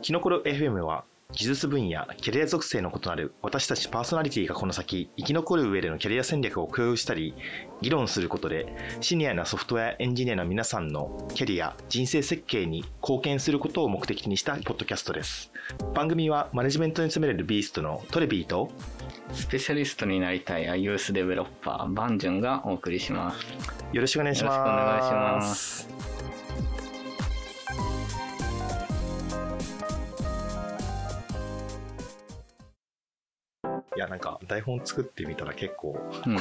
キノコロ FM は技術分野、キャリア属性の異なる私たちパーソナリティがこの先生き残る上でのキャリア戦略を共有したり議論することでシニアなソフトウェアエンジニアの皆さんのキャリア、人生設計に貢献することを目的にしたポッドキャストです。番組はマネジメントに詰めれるビーストのトレビーとスペシャリストになりたい iOS デベロッパーバンジュンがお送りします。よろしくお願いします。よろしくお願いしますいやなんか台本作ってみたら結構こう、うん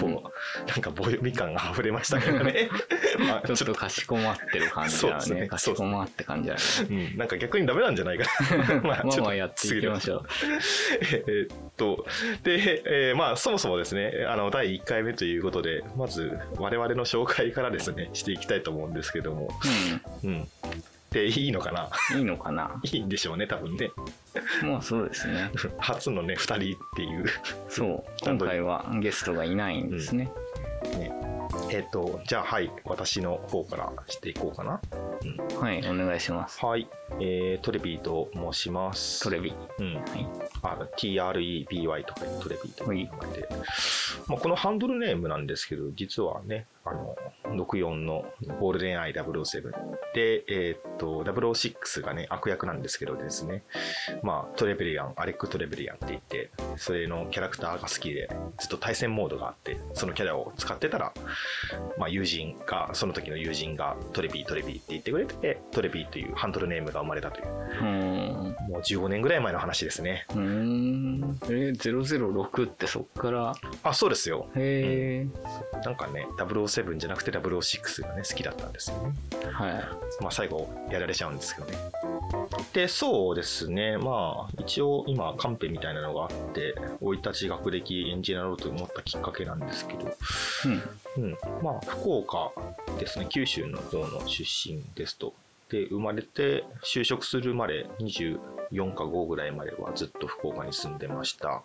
なんか棒読み感が溢れましたけどね。まあ ちょっとかしこまってる感じだね。ね。かしこまって感じだね。うん、なんか逆にダメなんじゃないかな。ま まあちょっとまあやっていきましょう。えーっとで、えーまあそもそもですねあの第1回目ということでまず我々の紹介からですねしていきたいと思うんですけども。うんでいいのかな？うんいいのかな？いいんでしょうね多分ね。まあそうですね。初のね2人っていう。そう今回はゲストがいないんですね、ね。えーっとじゃあはい私の方からしていこうかな。はいお願いします。はい、えートレビーと申します。トレビ。うん。はい。あ TREBY とかいうトレビーとい。う名前で、まあ、このハンドルネームなんですけど実はねあの64のゴールデンアイ007で、えーっと006がね悪役なんですけどですね。まあトレベリアンアレック・トレベリアンって言ってそれのキャラクターが好きでずっと対戦モードがあってそのキャラを使ってたら、まあ、友人がその時の友人がトレビートレビーって言ってくれてトレビーというハンドルネームが生まれたという。もう15年ぐらい前の話ですね。うーん。え006ってそっから？あそうですよ。へえ、なんかね、007じゃなくて006がね、好きだったんですよね。はい。まあ、最後、やられちゃうんですけどね。で、そうですね、まあ、一応今、カンペみたいなのがあって、生い立ち、学歴、エンジニアろうと思ったきっかけなんですけど、うん。うん、まあ、福岡ですね、九州の方の出身ですと。で、生まれて、就職するまで24か5ぐらいまではずっと福岡に住んでました。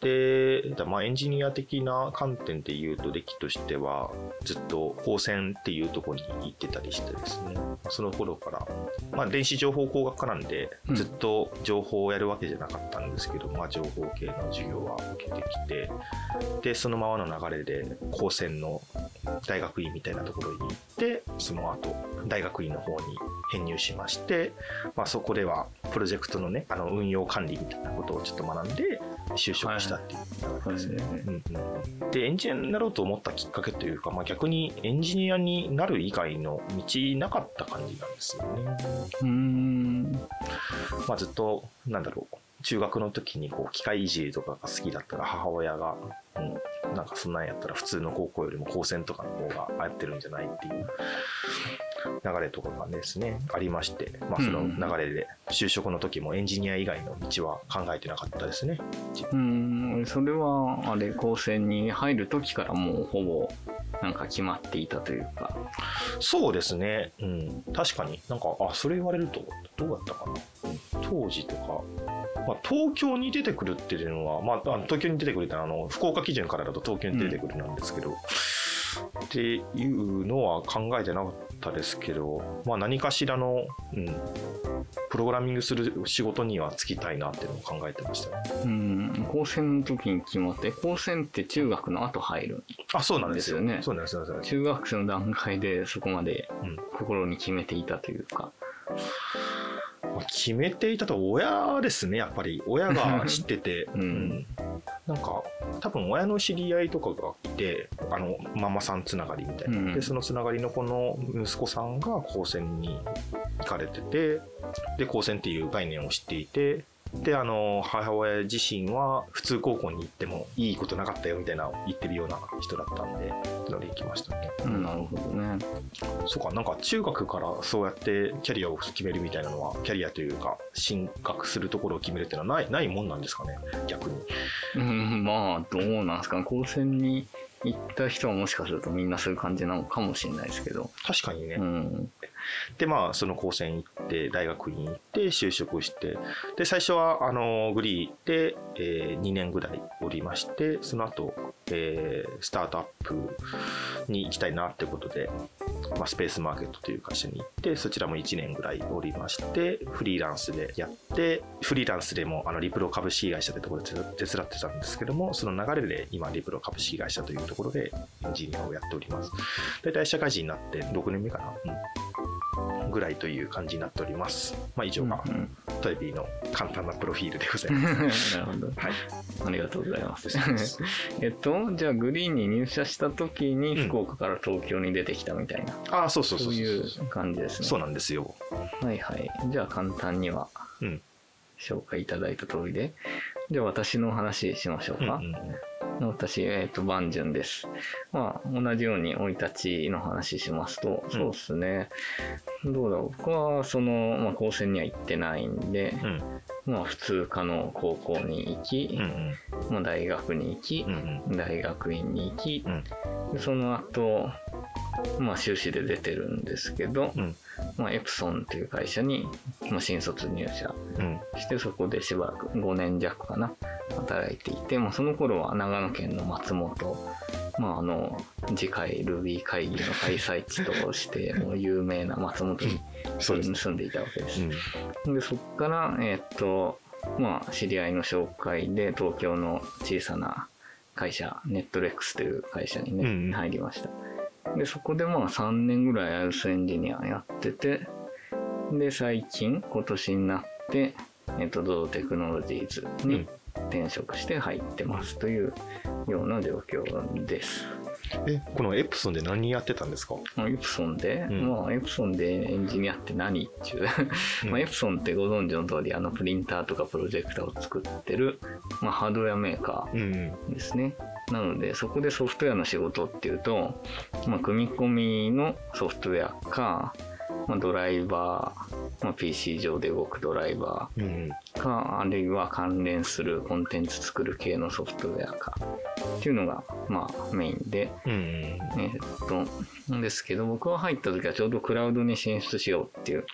で、だまあ、エンジニア的な観点で言うと、歴としては、ずっと高専っていうところに行ってたりしてですね、まあその頃から、まあ、電子情報工学科なんで、うん。ずっと情報をやるわけじゃなかったんですけど、まあ、情報系の授業は受けてきて、で、そのままの流れで、高専の大学院みたいなところに行って、その後、大学院の方に編入しまして、まあ、そこでは、プロジェクトのね、あの運用管理みたいなことをちょっと学んで、就職したっていう流れですね。で、エンジニアになろうと思ったきっかけというか、まあ、逆にエンジニアになる以外の道なかった感じなんですよね。うーんまあ、ずっと、なんだろう、中学の時にこう機械いじりとかが好きだったら母親が、うん、なんかそんなんやったら普通の高校よりも高専とかの方が流行ってるんじゃないっていう流れとかがですね、ありまして、まあ、その流れで就職の時もエンジニア以外の道は考えてなかったですね。うーん。それはあれ高専に入る時からもうほぼなんか決まっていたというか。そうですね、うん、確かになんか、あ、それ言われると、どうだったかな。うん。当時とか、まあ、東京に出てくるっていうのは、まあ、東京に出てくるってのはあの福岡基準からだと東京に出てくるなんですけど、っていうのは考えてなかったですけど、まあ、何かしらの、うん、プログラミングする仕事には就きたいなっていうのを考えてましたね。うん高専の時に決まって高専って中学の後入るあ、そうなんですよね。そうなんですよ。そうなんですよ。中学生の段階でそこまでうん。心に決めていたというか。まあ決めていたと親ですねやっぱり。親が知ってて、うんなんか多分親の知り合いとかがいてあのママさんつながりみたいな、うん。でそのつながりの子の息子さんが高専に行かれててで高専っていう概念を知っていてであの母親自身は普通高校に行ってもいいことなかったよみたいな言ってるような人だったんでので行きましたね。うんなるほどねそうか、なんか中学からそうやってキャリアを決めるみたいなのは、キャリアというか、進学するところを決めるっていうのはないないもんなんですかね、逆に。うんまあどうなんですかね高専に行った人はもしかするとみんなそういう感じなのかもしれないですけど。確かにね。うん。で、まあ、その高専行って、大学院行って、就職して、で、最初は、あの、グリーで、えー2年ぐらいおりまして、その後、えースタートアップに行きたいなってことで、まあ、スペースマーケットという会社に行ってそちらも1年ぐらいおりましてフリーランスでやってフリーランスでもあのリプロ株式会社というところで手伝ってたんですけどもその流れで今リプロ株式会社というところでエンジニアをやっております大体社会人になって6年目かな、うん、ぐらいという感じになっておりますまあ以上が、うんトレビーの簡単なプロフィールでございます。なるほど。はい。ありがとうございます。えっと、じゃあグリーンに入社した時に福岡から東京に出てきたみたいな。うん、ああ、そうそうそうそういう感じですね。そうなんですよ。はいはい。じゃあ簡単には、紹介いただいた通りで、じゃあ私の話しましょうか。うんうん私、えっ、ー、と、バンジュンです。まあ、同じように生い立ちの話しますと、うん、そうですね。どうだろう。僕は、その、まあ、高専には行ってないんで、うん、まあ、普通科の高校に行き、うんうん、まあ、大学に行き、うんうん、大学院に行き、でその後、まあ、修士で出てるんですけど、うん、まあ、エプソンっていう会社に、まあ、新卒入社して、そこでしばらく5年弱かな働いていて、まあ、その頃は長野県の松本、まあ、あの次回 Ruby 会議の開催地として もう有名な松本に住んでいたわけです。うん、でそこから、えー、っとまあ、知り合いの紹介で東京の小さな会社ネットレックスという会社にね、うん、入りました。でそこでまあ3年ぐらいアイスエンジニアやっててで最近今年になってえっと、ドドテクノロジーズに転職して入ってますというような状況です。えこのエプソンで何やってたんですか？エプソンで、うん、まあエプソンでエンジニアって何っていう。まあエプソンってご存知の通りあのプリンターとかプロジェクターを作ってる、まあ、ハードウェアメーカーですね、うん、なのでそこでソフトウェアの仕事っていうと、まあ、組み込みのソフトウェアかまあ、ドライバー、まあ、PC 上で動くドライバー。か、うん、あるいは関連するコンテンツ作る系のソフトウェアか。っていうのが、まあ、メインで、うん、えー、っとですけど僕が入った時はちょうどクラウドに進出しようっていう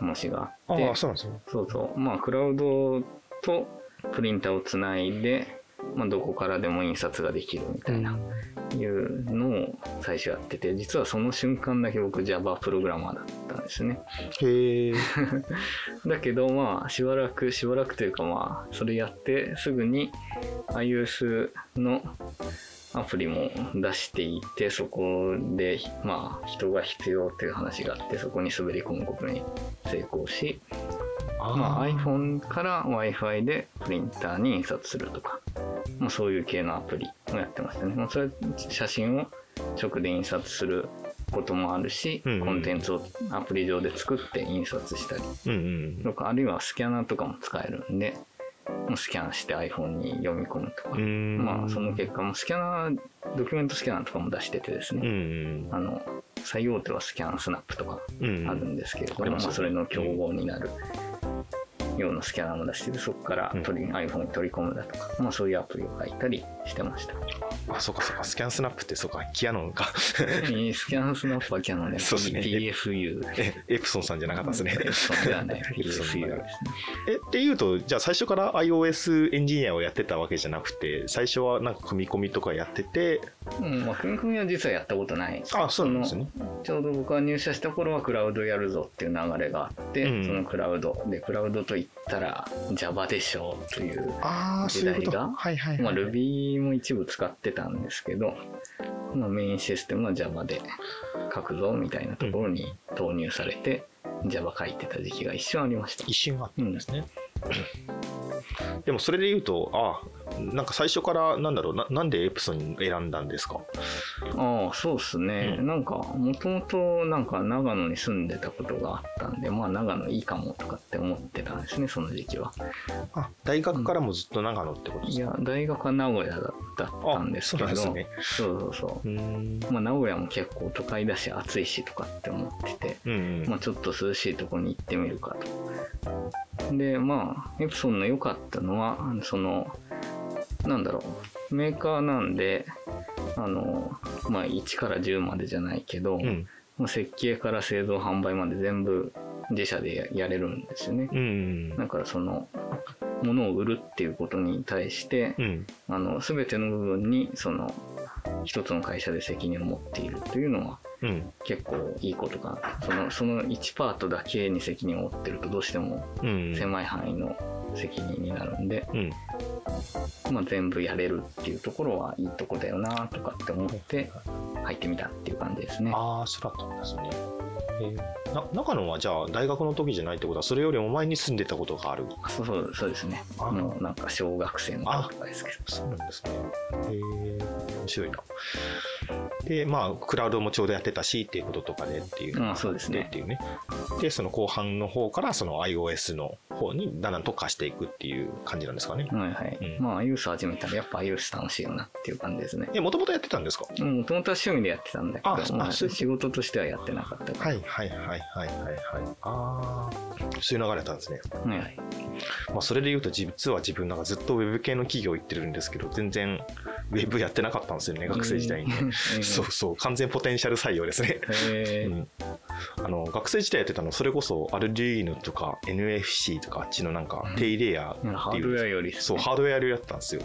話があって。そうそうまあクラウドとプリンターをつないで、まあ、どこからでも印刷ができるみたいないうのを最初やってて実はその瞬間だけ僕 Java プログラマーだったんですね。へえ だけどまあしばらくしばらくというかまあそれやってすぐに iOS のアプリも出していてそこでまあ人が必要っていう話があってそこに滑り込むことに成功しまあ、iPhone から Wi-Fi でプリンターに印刷するとか、まあ、そういう系のアプリをやってましたね。まあ、それ写真を直で印刷することもあるし、うんうん、コンテンツをアプリ上で作って印刷したりとか、うんうん、あるいはスキャナーとかも使えるんで、スキャンして iPhone に読み込むとか、まあその結果もスキャナー、ドキュメントスキャナーとかも出しててですね、あの最大手はスキャンスナップとかあるんですけれども、うんそれの競合になる用のスキャナーも出しててそこから取り、うん、iPhone に取り込むだとか、まあ、そういうアプリを書いたりしてました。あそうかそうか。スキャンスナップってそうかキヤノンか。スキャンスナップはキヤノンでそうですね。PFU えエプソンさんじゃなかったですね。エプソンではない。PFU ですね。えっていうとじゃあ最初から iOS エンジニアをやってたわけじゃなくて最初はなんか組み込みとかやっててうんまあ組み込みは実はやったことないあそうなんですね。ちょうど僕が入社した頃はクラウドやるぞっていう流れがあって、うん、そのクラウド。でクラウドといったら Java でしょうという時代が、Ruby も一部使ってたんですけど、まあ、メインシステムは Java で書くぞみたいなところに投入されて、うん、Java 書いてた時期が一瞬ありました。一瞬あったんですね。うん、でもそれで言うと、ああ、なんか最初からなんだろうななんでエプソン選んだんですか？ああそうっすね、うん、なんかもともとなんか長野に住んでたことがあったんでまあ長野いいかもとかって思ってたんですねその時期は。あ大学からもずっと長野ってことですか、うん、いや大学は名古屋だったんですけどそう、ね、そうそうそう。まあ名古屋も結構都会だし暑いしとかって思ってて、うんうん、まあ、ちょっと涼しいとこに行ってみるかと。でまあエプソンの良かったのはそのなんだろう。メーカーなんであのまあ1から10までじゃないけど、うん、設計から製造販売まで全部自社でやれるんですよね、うん、だからその物を売るっていうことに対して、うん、あの全ての部分にその一つの会社で責任を持っているというのは、結構いいことかな。そのその1パートだけに責任を負ってるとどうしても狭い範囲の責任になるんで、まあ、全部やれるっていうところはいいとこだよなとかって思って入ってみたっていう感じですね。ああそうだったんですね。えー、な中野はじゃあ大学の時じゃないってことはそれよりも前に住んでたことがある？そうそうそうですね。もうなんか小学生の時とかですけど。そうなんですね。へえ面白いな。でまあクラウドもちょうどやってたしっていうこととかでっていうあそうですねっていうね。でその後半の方からその iOS の方にだんだん特化していくっていう感じなんですかね。はいはい、うん、まあ iOS 始めたらやっぱ iOS 楽しいよなっていう感じですね。えもともとやってたんですか？もともとは趣味でやってたんだけどまあ、仕事としてはやってなかったから。はいはいはいはいはいはい。ああそういう流れだったんですね。はい、はいまあ、それで言うと実は自分なんかずっとウェブ系の企業行ってるんですけど全然ウェブやってなかったんですよね学生時代に。ね、そうそう。完全ポテンシャル採用ですね、うん、あの学生時代やってたのそれこそアルデュイーノとか NFC とかあっちのなんか低レイヤーっていう、ハードウェアより、そうハードウェアよりやったんですよ。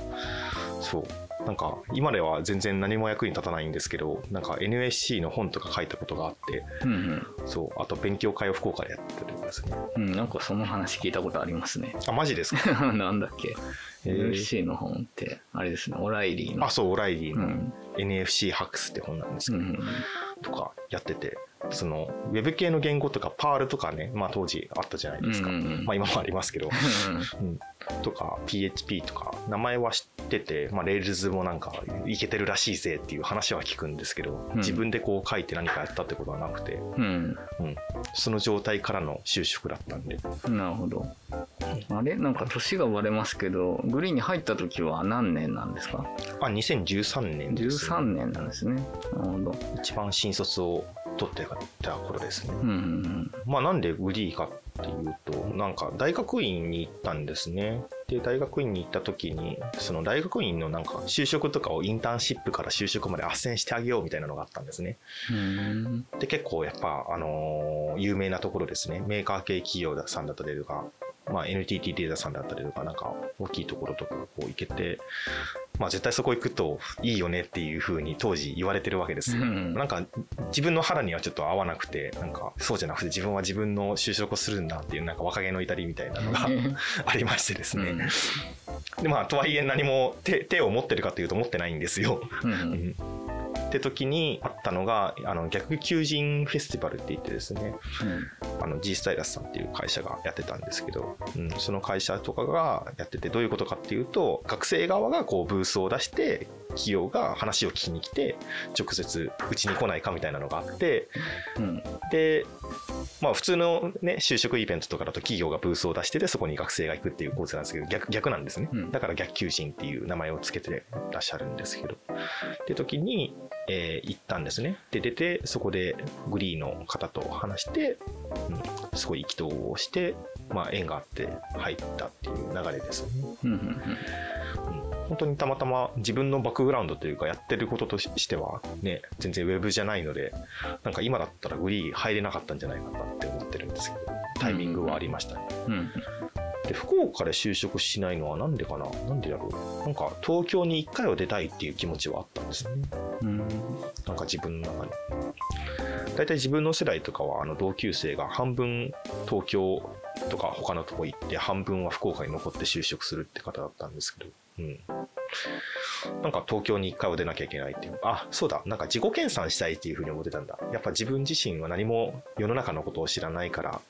そう。なんか今では全然何も役に立たないんですけどなんか NSC の本とか書いたことがあって、うんうん、そう。あと勉強会を福岡でやってるんですね。うんなんかその話聞いたことありますね。あマジですか？なんだっけ？NSC の本ってあれですね。オライリーの。あそうオライリーの NFC ハックスって本なんですけど、うん、とかやっててそのウェブ系の言語とか Perl とかね、まあ、当時あったじゃないですか、うんうん、まあ、今もありますけど、うん、とか PHP とか名前は知ってて、まあ、 Rails もなんかいけてるらしいぜっていう話は聞くんですけど、うん、自分でこう書いて何かやったってことはなくて、うん、うん、その状態からの就職だったんで。なるほど。あれ？なんか年が割れますけどグリーンに入った時は何年なんですか？あ2013年です、ね、13年なんですね。なるほど。一番新卒を取ってた頃ですね、うんうんうん、まあなんでグリーかっていうとなんか大学院に行ったんですね。で大学院に行った時にその大学院のなんか就職とかをインターンシップから就職まで斡旋してあげようみたいなのがあったんですね。で結構やっぱあのー、有名なところですね。メーカー系企業さんだったりとかまあ、NTT データさんだったりとか、なんか大きいところとかこう行けて、まあ絶対そこ行くといいよねっていうふうに当時言われてるわけです。うん、なんか自分の腹にはちょっと合わなくて、なんかそうじゃなくて自分は自分の就職をするんだっていうなんか若気の至りみたいなのが ありましてですね。うん、でまあとはいえ何も手手を持ってるかというと持ってないんですよ。うんって時にあったのがあの逆求人フェスティバルって言ってですね、うん、あの G スタイラスさんっていう会社がやってたんですけど、うん、その会社とかがやっててどういうことかっていうと学生側がこうブースを出して企業が話を聞きに来て直接うちに来ないかみたいなのがあって、うん、でまあ普通のね就職イベントとかだと企業がブースを出しててそこに学生が行くっていう構図なんですけど逆逆なんですね、うん、だから逆求人っていう名前を付けてらっしゃるんですけど。って時に、えー、行ったんですねで出てそこでグリーの方と話して、うん、すごい意気投合して、まあ、縁があって入ったっていう流れですね。うん本当にたまたま自分のバックグラウンドというかやってることとしてはね全然ウェブじゃないのでなんか今だったらグリー入れなかったんじゃないかなって思ってるんですけどタイミングはありましたね。うん、で福岡で就職しないのは何でかな？なんでだろうなんか東京に1回は出たいっていう気持ちはあったんですよね。うん、なんか自分の中に。大体自分の世代とかはあの同級生が半分東京とか他のとこ行って半分は福岡に残って就職するって方だったんですけど、うん。なんか東京に一回は出なきゃいけないっていう。あ、そうだ。なんか自己研鑽したいっていうふうに思ってたんだ。やっぱ自分自身は何も世の中のことを知らないから、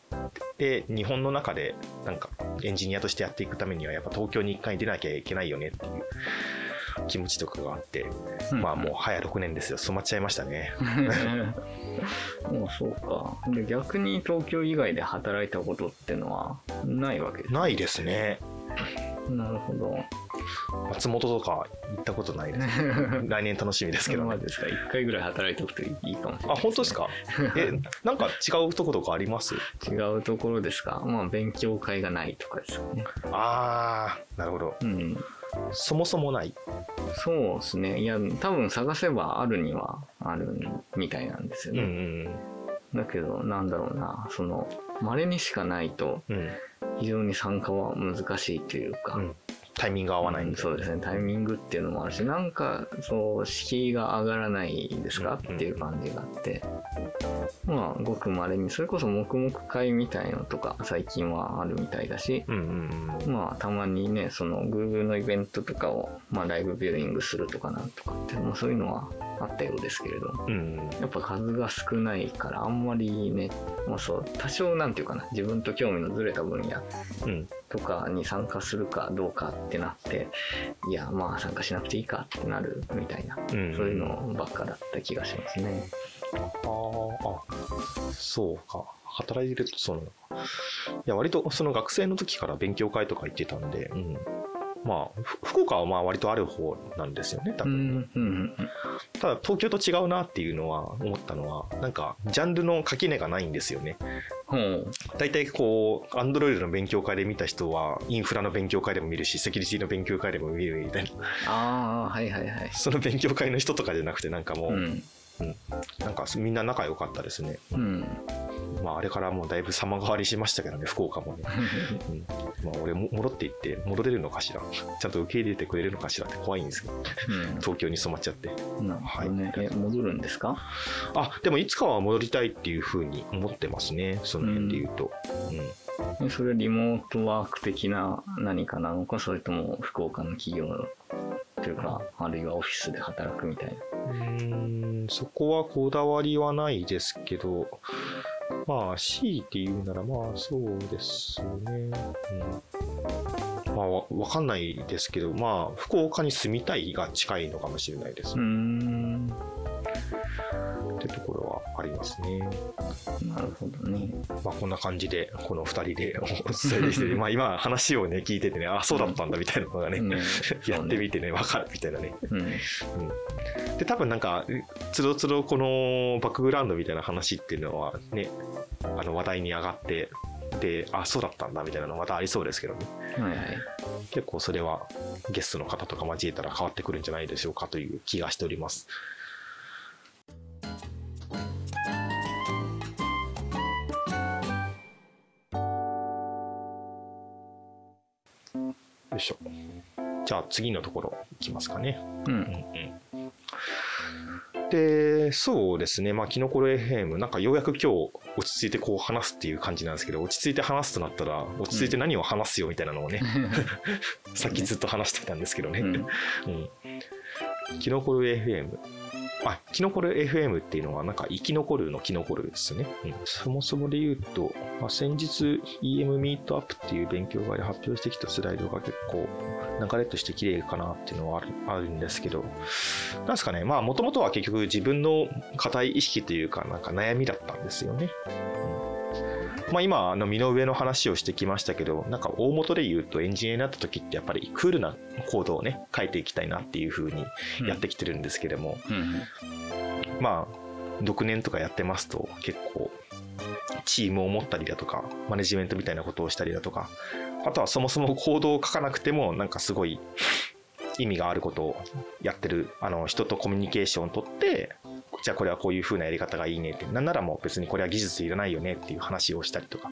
で、日本の中でなんかエンジニアとしてやっていくためにはやっぱ東京に一回出なきゃいけないよねっていう気持ちとかがあって、うん、まあもう早6年ですよ。染まっちゃいましたね。も うそうか。で逆に東京以外で働いたことってのはないわけですないですね。なるほど。松本とか行ったことないです。来年楽しみですけど、ね。ですか。一回ぐらい働いておくといいかもしれない、ね、あ、本当ですか？え、なんか違うところとかあります？違うところですか？まあ、勉強会がないとかですよね。ああ、なるほど。うん。そもそもない？そうですね。いや、多分探せばあるにはあるみたいなんですよね。うんうんだけど、なんだろうな、その、稀にしかないと、非常に参加は難しいというか、うんタイミング合わないうん、そうですね。タイミングっていうのもあるしなんかそう敷居が上がらないですか、っていう感じがあって。まあごくまれにそれこそ黙々会みたいのとか最近はあるみたいだし、うんうんうん、まあたまにねその Google のイベントとかを、まあ、ライブビューイングするとかなんとかってもそういうのはあったようですけれど、うん、やっぱ数が少ないからあんまりね、まあ、そう多少なんていうかな自分と興味のずれた分野とかに参加するかどうかってなっていやまあ参加しなくていいかってなるみたいな、うん、そういうのばっかだった気がしますね。ああそうか。働いてるとそうなのかいや割とその学生の時から勉強会とか行ってたんで、うん、まあ、福岡はまあ割とある方なんですよね、多分、うんうん、ただ、東京と違うなっていうのは思ったのは、なんか、ジャンルの垣根がないんですよね。大体こう、アンドロイドの勉強会で見た人は、インフラの勉強会でも見るし、セキュリティの勉強会でも見るみたいな。ああ、はいはいはい。その勉強会の人とかじゃなくて、なんかもう、うんうん、なんかみんな仲良かったですね。うん、まあ、あれからもうだいぶ様変わりしましたけどね、福岡もね。うん、まあ、俺も、戻っていって、戻れるのかしら？ちゃんと受け入れてくれるのかしらって怖いんですけど、うん、東京に染まっちゃって。はい、ね、え、戻るんですか？あ、でもいつかは戻りたいっていうふうに思ってますね、その辺で言うと。うん、それリモートワーク的な何かなのか、それとも福岡の企業というか、あるいはオフィスで働くみたいな。うんそこはこだわりはないですけど、まあ、強いて言うなら、まあ、そうですね。うん。まあ、わかんないですけど、まあ、福岡に住みたいが近いのかもしれないです。うん。ますね。なるほどね。まあこんな感じで、この2人でお伝えできて、まあ今話をね、聞いててね、あ、そうだったんだみたいなのがね、うん、やってみてね、わかるみたいなね。うん、うん、で、多分なんか、つどつどこのバックグラウンドみたいな話っていうのはね、あの話題に上がって、で、あ、そうだったんだみたいなのまたありそうですけどね。はいはい、結構それはゲストの方とか交えたら変わってくるんじゃないでしょうかという気がしております。いしょ。じゃあ次のところいきますかね。うん。うんうんで、そうですね。まあ、キノコロ FM、なんかようやく今日落ち着いてこう話すっていう感じなんですけど、落ち着いて話すとなったら、落ち着いて何を話すよみたいなのをね、うん、さっきずっと話してたんですけどね。うん、うん。キノコロ FM。あ、キノコル FM っていうのは、なんか生き残るのキノコルですね。うん、そもそもで言うと、まあ、先日 EM ミートアップっていう勉強会で発表してきたスライドが結構流れとして綺麗かなっていうのはあるんですけど、なんですかね、まあもともとは結局自分の固い意識というか、なんか悩みだったんですよね。まあ、今あの身の上の話をしてきましたけどなんか大元で言うとエンジニアになった時ってやっぱりクールなコードをね書いていきたいなっていうふうにやってきてるんですけども、まあ6年とかやってますと結構チームを持ったりだとかマネジメントみたいなことをしたりだとかあとはそもそもコードを書かなくてもなんかすごい意味があることをやってるあの人とコミュニケーションをとってじゃあこれはこういう風なやり方がいいねって、なんならもう別にこれは技術いらないよねっていう話をしたりとか。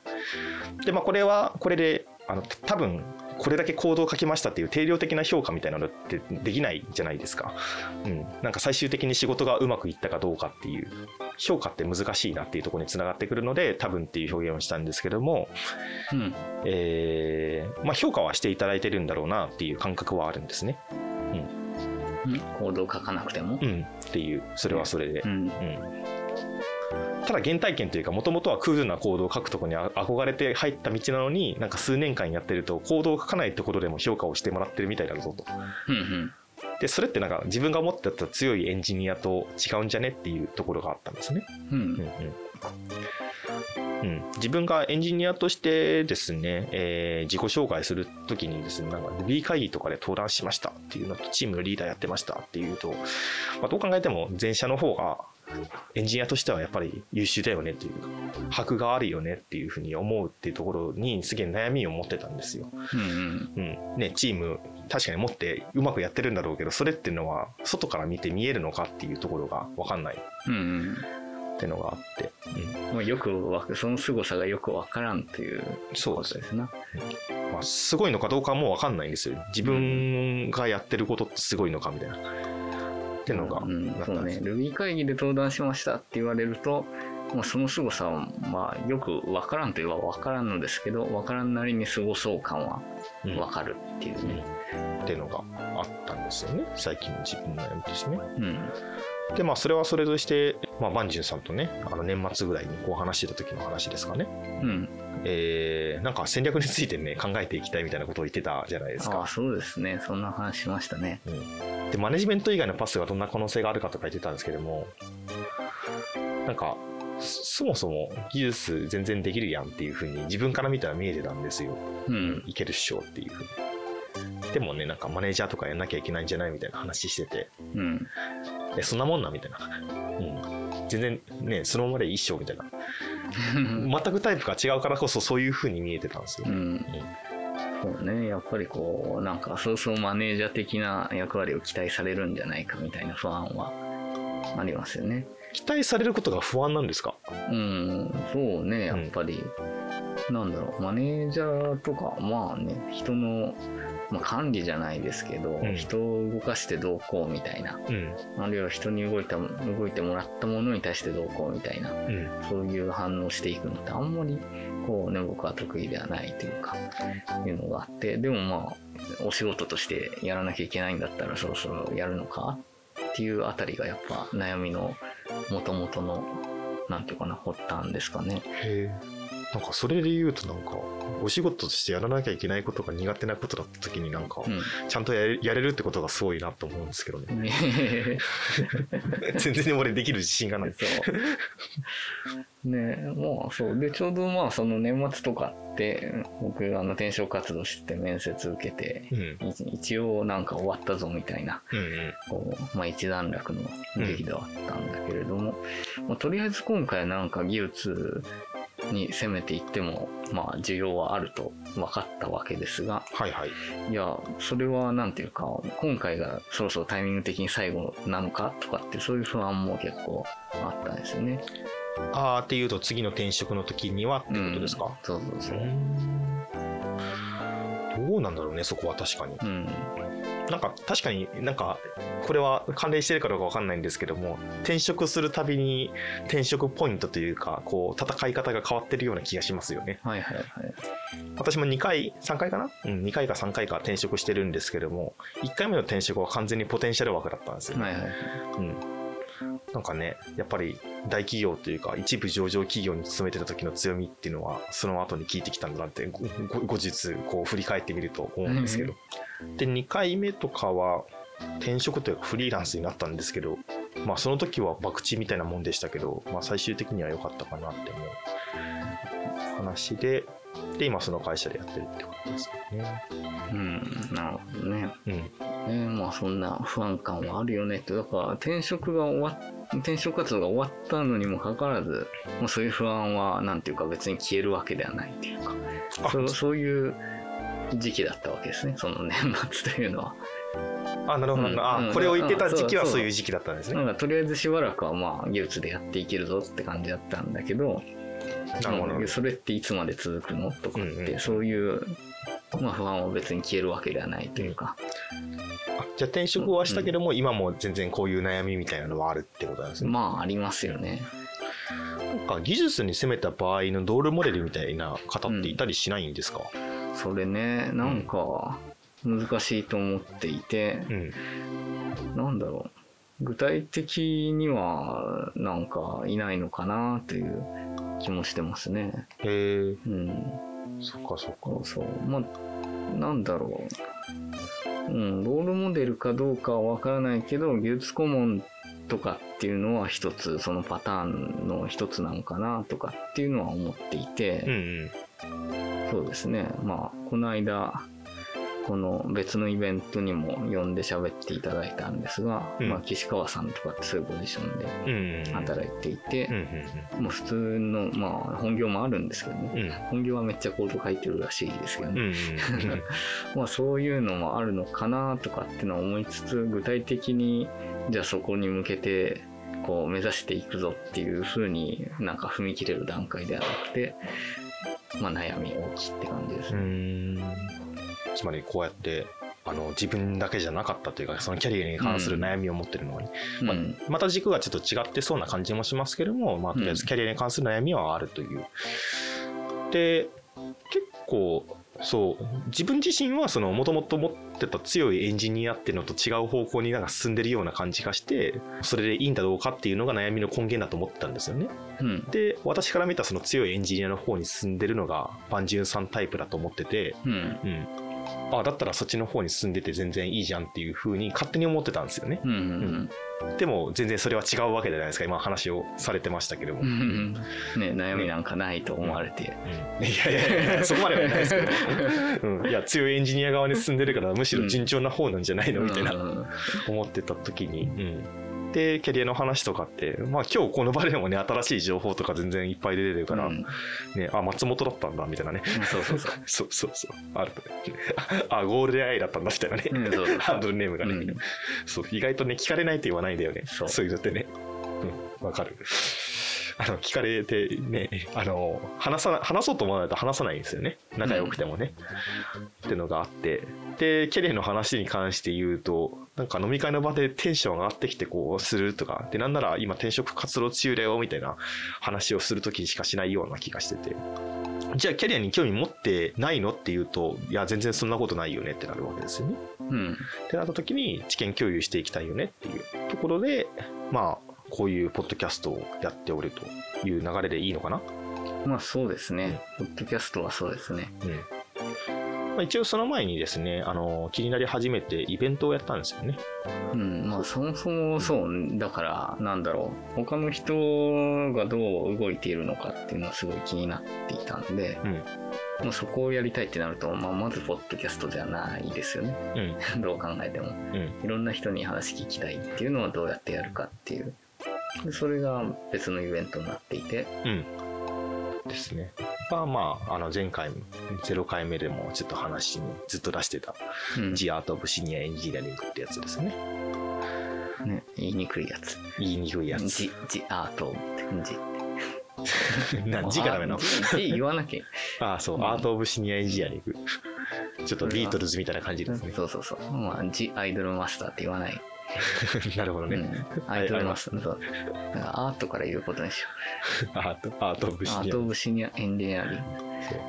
で、まあこれはこれで、あの、多分これだけ行動を書きましたっていう定量的な評価みたいなのってできないじゃないですか。うん。なんか最終的に仕事がうまくいったかどうかっていう、評価って難しいなっていうところにつながってくるので、多分っていう表現をしたんですけども、うん、えー、まあ評価はしていただいてるんだろうなっていう感覚はあるんですね。行動書かなくても、うん、っていう。それはそれで、うん、うん、ただ原体験というかもともとはクールな行動を書くとこに憧れて入った道なのになんか数年間やってると行動を書かないってことでも評価をしてもらってるみたいだぞと。うんうん。でそれってなんか自分が思ってた強いエンジニアと違うんじゃねっていうところがあったんですね。うん、うんうんうん、自分がエンジニアとしてですね、えー、自己紹介するときにですね、なんか B 会議とかで登壇しましたっていうのと、チームのリーダーやってましたっていうと、まあ、どう考えても前者の方がエンジニアとしてはやっぱり優秀だよねっていうか、箔があるよねっていうふうに思うっていうところにすげえ悩みを持ってたんですよ。うん、うん、ね、チーム確かに持ってうまくやってるんだろうけど、それっていうのは外から見て見えるのかっていうところがわかんない。うん、っていうのがあって、うんまあ、よくわその凄さがよく分からんということですな。まあ、すごいのかどうかも分かんないんですよ。自分がやってることってすごいのかみたいな。っていうのが、うん、そうね。Ruby 会議で登壇しましたって言われると、まあ、その凄さは、まあ、よく分からんといえば分からんのですけど、分からんなりにすごそう感は分かるっていうね。うん、っていうのがあったんですよね。最近の自分の悩みとしてね。うんでまあそれはそれとして、まあ、万順さんとねあの年末ぐらいにこう話してた時の話ですかね、うん。えー、なんか戦略についてね考えていきたいみたいなことを言ってたじゃないですか。あそうですね。そんな話しましたね、うん、でマネジメント以外のパスがどんな可能性があるかとか言ってたんですけどもなんかそもそも技術全然できるやんっていうふうに自分から見たら見えてたんですよ、うん、いけるっしょっていうふうに。でもねなんかマネージャーとかやんなきゃいけないんじゃないみたいな話してて、うん、えそんなもんなみたいな、うん、全然ねそのままでいいっしょみたいな。全くタイプが違うからこそそういうふうに見えてたんですよ、うん、そうねやっぱりこうなんかそうそうマネージャー的な役割を期待されるんじゃないかみたいな不安はありますよね。期待されることが不安なんですか？うんそうねやっぱり、うん、なんだろうマネージャーとかまあね人のまあ、管理じゃないですけど、うん、人を動かしてどうこうみたいな、うん、あるいは人に動いた動いてもらったものに対してどうこうみたいな、うん、そういう反応していくのってあんまりこうね僕は得意ではないというかいうのがあって。でもまあお仕事としてやらなきゃいけないんだったらそろそろやるのかっていうあたりがやっぱ悩みのもともとのなんていうかな発端ですかね。へなんかそれで言うとなんかお仕事としてやらなきゃいけないことが苦手なことだった時になんか、ちゃんとやれやれるってことがすごいなと思うんですけどね。全然俺できる自信がない。そう。ねまあそう。でちょうどまあその年末とかって僕あの転職活動して面接受けて、うん、一応なんか終わったぞみたいな、うんうん、こうまあ、一段落の時期ではあったんだけれども、うん、まあ、とりあえず今回なんか技術に攻めていっても、まあ、需要はあると分かったわけですが、はいはい。いや、それはなんていうか、今回がそろそろタイミング的に最後なのかとかって、そういう不安も結構あったんですよね。ああ、っていうと次の転職の時にはってことですか、うん、そうそうそう。どうなんだろうね、そこは確かに。うん。なんか確かになんかこれは関連してるかどうか分かんないんですけども転職するたびに転職ポイントというかこう戦い方が変わってるような気がしますよね。はいはいはい、私も2回3回かな、うん、2回か3回か転職してるんですけども1回目の転職は完全にポテンシャル枠だったんですよ、はいはいはい。うんなんかね、やっぱり大企業というか、一部上場企業に勤めてた時の強みっていうのは、その後に聞いてきたんだなって、後日、こう振り返ってみると思うんですけど。で、2回目とかは、転職というかフリーランスになったんですけど、まあその時は博打みたいなもんでしたけど、まあ最終的には良かったかなって思う話で、で、今その会社でやってるってことですよね。うん、なるほどね。うん。ねまあそんな不安感はあるよねって、だから転職が終わっ転職活動が終わったのにもかかわらず、もうそういう不安はなんていうか別に消えるわけではないっていうか、そそういう時期だったわけですね、その年末というのは。あなるほど、うん、あ、うん、これを言ってた時期はそういう時期だったんですね。なんかとりあえずしばらくはまあ技術でやっていけるぞって感じだったんだけど、なるほど。それっていつまで続くのとかって、うんうん、そういうまあ、不安は別に消えるわけではないというか。あじゃあ転職はしたけども、うん、今も全然こういう悩みみたいなのはあるってことなんですね。まあありますよね。なんか技術に攻めた場合のドールモデルみたいな方っていたりしないんですか、うん、それねなんか難しいと思っていて、うん、なんだろう具体的にはなんかいないのかなという気もしてますね。へえ。うんそっかそっか。そう。まあ、なんだろう。うん、ロールモデルかどうかはわからないけど、技術顧問とかっていうのは一つ、そのパターンの一つなのかなとかっていうのは思っていて、うんうん、そうですね。まあ、この間、この別のイベントにも呼んで喋っていただいたんですが、うん、まあ、岸川さんとかってそういうポジションで働いていて、もう普通の、まあ、本業もあるんですけどね、うん、本業はめっちゃコード書いてるらしいですけどね、まあそういうのもあるのかなとかってのは思いつつ具体的にじゃあそこに向けてこう目指していくぞっていうふうになんか踏み切れる段階ではなくて、まあ、悩み大きいって感じですね。つまりこうやってあの自分だけじゃなかったというかそのキャリアに関する悩みを持ってるのがね、うん。まあ、また軸がちょっと違ってそうな感じもしますけども、まあ、とりあえずキャリアに関する悩みはあるという。で結構そう自分自身はもともと持ってた強いエンジニアっていうのと違う方向になんか進んでるような感じがしてそれでいいんだろうかっていうのが悩みの根源だと思ってたんですよね。うん、で私から見たその強いエンジニアの方に進んでるのがバンジュンさんタイプだと思ってて、うん、うんあだったらそっちの方に進んでて全然いいじゃんっていうふうに勝手に思ってたんですよね。うんうんうん、でも全然それは違うわけじゃないですか。今話をされてましたけども。ね悩みなんかないと思われて。うん、いやいやいやそこまではないですけど、うん、いや強いエンジニア側に進んでるからむしろ順調な方なんじゃないの？みたいな。思ってた時に。うんでキャリアの話とかって、まあ、今日この場でもね新しい情報とか全然いっぱい出てるから、うん、ね、あ松本だったんだみたいなね、そうそうそう。そうそうそう。あるあゴールデンアイだったんだみたいなね、うん、そうそう ハンドルネームがね、うん、そう意外とね聞かれないと言わないんだよね。そう。いうのってね。わ、うん、かるあの聞かれてねあの話さ話そうと思わないと話さないんですよね。仲良くてもね、うん、っていうのがあって。でキャリアの話に関して言うとなんか飲み会の場でテンション上がってきてこうするとか。でなんなら今転職活動中だよみたいな話をする時にしかしないような気がしてて。じゃあキャリアに興味持ってないのっていうといや全然そんなことないよね。ってなるわけですよね。うん、ってなった時に知見共有していきたいよねっていうところでまあこういうポッドキャストをやっておるという流れでいいのかな？まあそうですね。ポッドキャストはそうですね。うんまあ、一応その前にですね、あの、気になり始めてイベントをやったんですよね。うん、まあそもそもそう、だから、なんだろう、他の人がどう動いているのかっていうのはすごい気になっていたんで、うん、もうそこをやりたいってなると、まあ、まずポッドキャストじゃないですよね。うん、どう考えても、うん、いろんな人に話聞きたいっていうのはどうやってやるかっていう。それが別のイベントになっていて。うん。ですね。まあまあ、あの前回、0回目でもちょっと話にずっと出してた、うん、ジアート・オブ・シニア・エンジニアリングってやつですね。ね、言いにくいやつ。言いにくいやつ。ジ、ジアート、ジって。何時から目の？字言わなきゃ。あ あ、そう、うん、アート・オブ・シニア・エンジニアリング。ちょっとビートルズみたいな感じですね。そうそうそう。まあ、ジ・アイドルマスターって言わない。なるほどね。うん、アイドルマスター。そう。アートから言うことにしよう。アート、アート・オブ・シニア。アート・オブ・シニア・エンジニアリン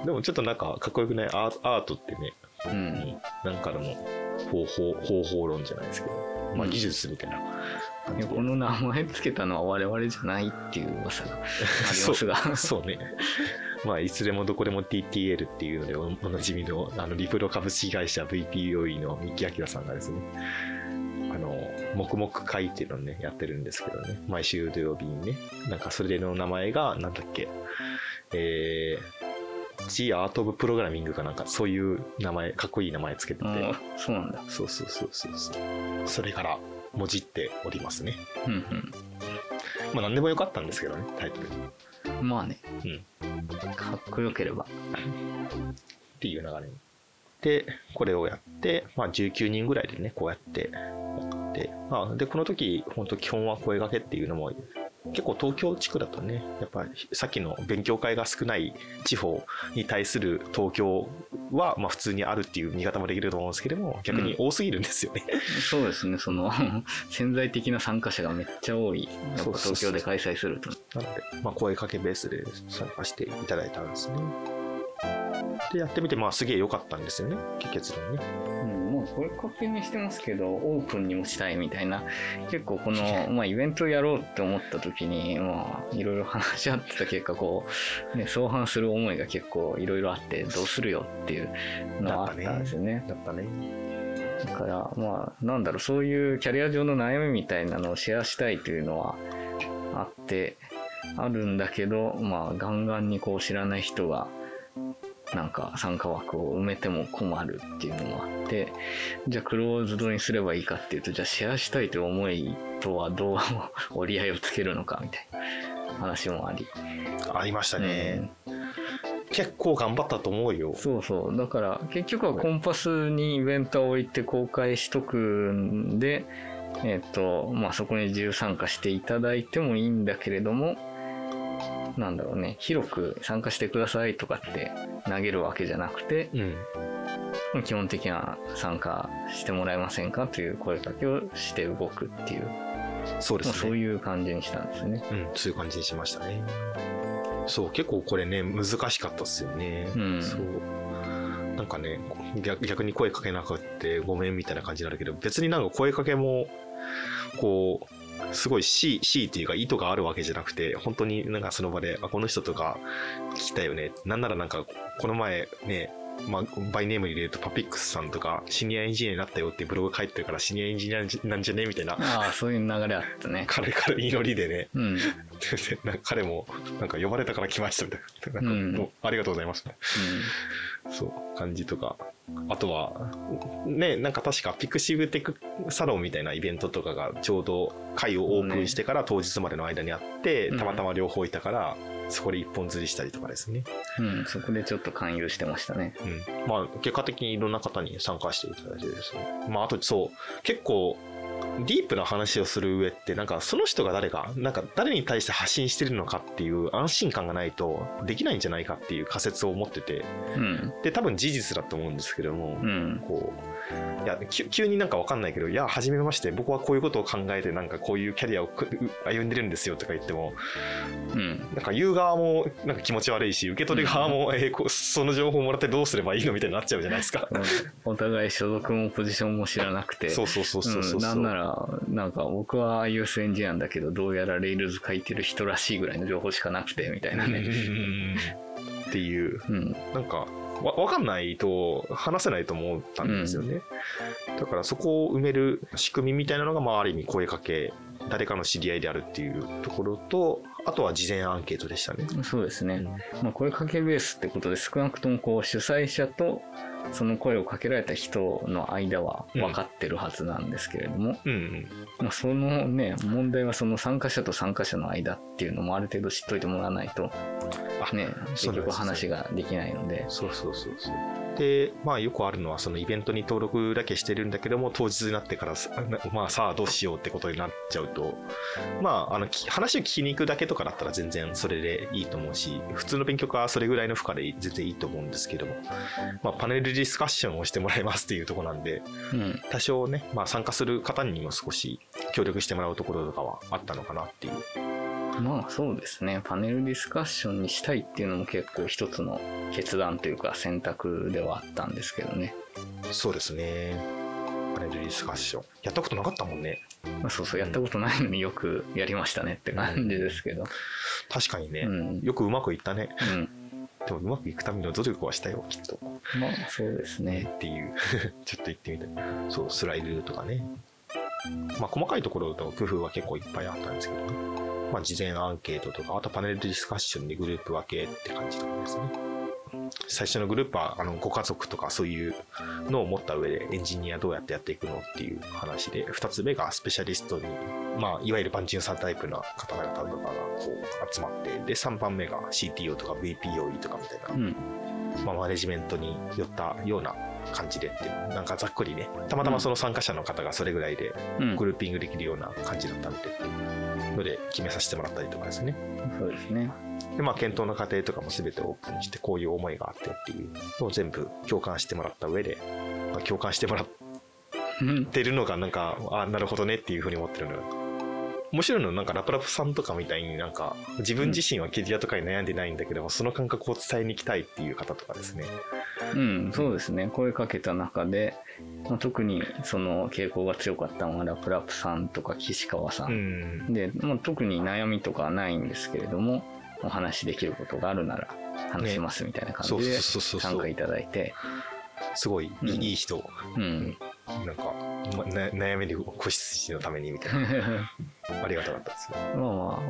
グ。でもちょっとなんかかっこよくない？アートってね、うん、なんかの方法方法論じゃないですけど、まあ、技術みたいなうん、この名前つけたのは我々じゃないっていう噂がありますが そうねまあいつでもどこでも TTL っていうのでおなじみのあのリプロ株式会社 VPOE の三木明さんがですね黙々会っていうのをねやってるんですけどね。毎週土曜日にね。なんかそれの名前がなんだっけ。えー The Art of Programming かなんかそういう名前かっこいい名前つけてて。そうなんだ。そうそうそうそうそう。それからもじっておりますね。うんうん。まあ何でもよかったんですけどねタイトル。まあね。うん。かっこよければ。っていう流れ。でこれをやって、まあ、19人ぐらいでねこうやってて、まあ、でこの時本当基本は声がけっていうのも結構東京地区だとねやっぱりさっきの勉強会が少ない地方に対する東京はまあ普通にあるっていう見方もできると思うんですけども逆に多すぎるんですよね、うん、そうですねその 潜在的な参加者がめっちゃ多い。やっぱ東京で開催すると。なので、まあ、声かけベースで参加していただいたんですね。でやってみてまあすげえ良かったんですよね結論ね。うん声かけにしてますけどオープンにもしたいみたいな結構この、まあ、イベントをやろうって思った時にまあいろいろ話し合ってた結果こう、ね、相反する思いが結構いろいろあってどうするよっていうのがあったんですよね。だったねだからまあなんだろうそういうキャリア上の悩みみたいなのをシェアしたいというのはあってあるんだけどまあガンガンにこう知らない人がなんか参加枠を埋めても困るっていうのもあってじゃあクローズドにすればいいかっていうとじゃあシェアしたいという思いとはどう 折り合いをつけるのかみたいな話もあり。ありましたね、うん、結構頑張ったと思うよ。そうそう。だから結局はコンパスにイベントを置いて公開しとくんでえっ、と、まあ、そこに自由参加していただいてもいいんだけれども、なんだろうね、広く参加してくださいとかって投げるわけじゃなくて、うん、基本的な参加してもらえませんかという声かけをして動くっていう、そうですね。そういう感じにしたんですね。うん、そういう感じにしましたね。そう、結構これね、難しかったっすよね。うん、そう。なんかね逆、逆に声かけなくてごめんみたいな感じになるけど、別になんか声かけも、こう、すごい C、C っていうか意図があるわけじゃなくて、本当になんかその場で、あ、この人とか聞きたいよね。なんならなんか、この前ね、まあ、バイネームに入れるとパピックスさんとかシニアエンジニアになったよってブログ書いてるからシニアエンジニアなんじゃね？みたいな。ああそういう流れあったね。彼から祈りでね、うん、彼もなんか呼ばれたから来ましたみたいな。なんか、もうありがとうございます、うん、そう感じとかあとはねなんか確かピクシブテクサロンみたいなイベントとかがちょうど会をオープンしてから当日までの間にあって、たまたま両方いたから、そこで一本釣りしたりとかですね。うん、そこでちょっと勧誘してましたね。うん。まあ、結果的にいろんな方に参加していただいてですね。まあ、あと、そう、結構、ディープな話をする上ってなんかその人が誰かなんか誰に対して発信してるのかっていう安心感がないとできないんじゃないかっていう仮説を持ってて、うん、で多分事実だと思うんですけども、うん、こういや急になんか分かんないけどいや初めまして僕はこういうことを考えてなんかこういうキャリアを歩んでるんですよとか言っても、うん、なんか言う側もなんか気持ち悪いし受け取り側も、えー、その情報をもらってどうすればいいのみたいになっちゃうじゃないですか。お互い所属もポジションも知らなくて。そうそうそうそうそう、なんならなんか僕は iOS エンジニアなんだけどどうやら Rails 書いてる人らしいぐらいの情報しかなくてみたいなね。っていう、うん、なんかわ分かんないと話せないと思ったんですよね、うん、だからそこを埋める仕組みみたいなのが、まあ、ある意味声かけ誰かの知り合いであるっていうところとあとは事前アンケートでしたね。そうですね、うん、まあ、声かけベースってことで少なくともこう主催者とその声をかけられた人の間は分かってるはずなんですけれども、うんうん。まあ、そのね問題はそ参加者と参加者の間っていうのもある程度知っといてもらわないとね。結局話ができないので。そうそうそうそうでまあよくあるのはそのイベントに登録だけしてるんだけども当日になってからまあさあどうしようってことになっちゃうとまああの話を聞きに行くだけとかだったら全然それでいいと思うし普通の勉強家はそれぐらいの負荷で全然いいと思うんですけども、まあ、パネルディスカッションをしてもらいますっていうとこなんで、うん、多少ね、まあ、参加する方にも少し協力してもらうところとかはあったのかなっていうまあそうですね。パネルディスカッションにしたいっていうのも結構一つの決断というか選択ではあったんですけどね。そうですね。パネルディスカッション。やったことなかったもんね。まあ、そうそう、やったことないのによくやりましたねって感じですけど。確かにね、うん、よくうまくいったね。うん。でもうまくいくための努力はしたよ、きっと。まあそうですね。っていう ちょっと言ってみたい。そう、スライドとかね。まあ細かいところと工夫は結構いっぱいあったんですけどね。まあ、事前アンケートとか、あとパネルディスカッションでグループ分けって感じとかですね。最初のグループはあのご家族とかそういうのを持った上でエンジニアどうやってやっていくのっていう話で2つ目がスペシャリストに、まあ、いわゆる万ンさんタイプの方々とかがこう集まってで3番目が CTO とか VPOE とかみたいな、うん、まあ、マネジメントに寄ったような感じでってなんかざっくりね。たまたまその参加者の方がそれぐらいでグルーピングできるような感じだったんで、ので決めさせてもらったりとかですね。そうですね。でまあ検討の過程とかも全てオープンにしてこういう思いがあってっていうのを全部共感してもらった上で、まあ、共感してもらってるのがなんかあなるほどねっていうふうに思ってるのが面白いのなんかラプラプさんとかみたいになんか自分自身はキャリアとかに悩んでないんだけども、その感覚を伝えに行きたいっていう方とかですね。うん、そうですね。声かけた中で、まあ、特にその傾向が強かったのはラプラプさんとか岸川さん。うん、で、まあ、特に悩みとかはないんですけれども、お話しできることがあるなら話しますみたいな感じで参加いただいて。すごいいい人。うん、なんか、ま、悩みで子羊のためにみたいな。ありがたかったですね。まあまあ、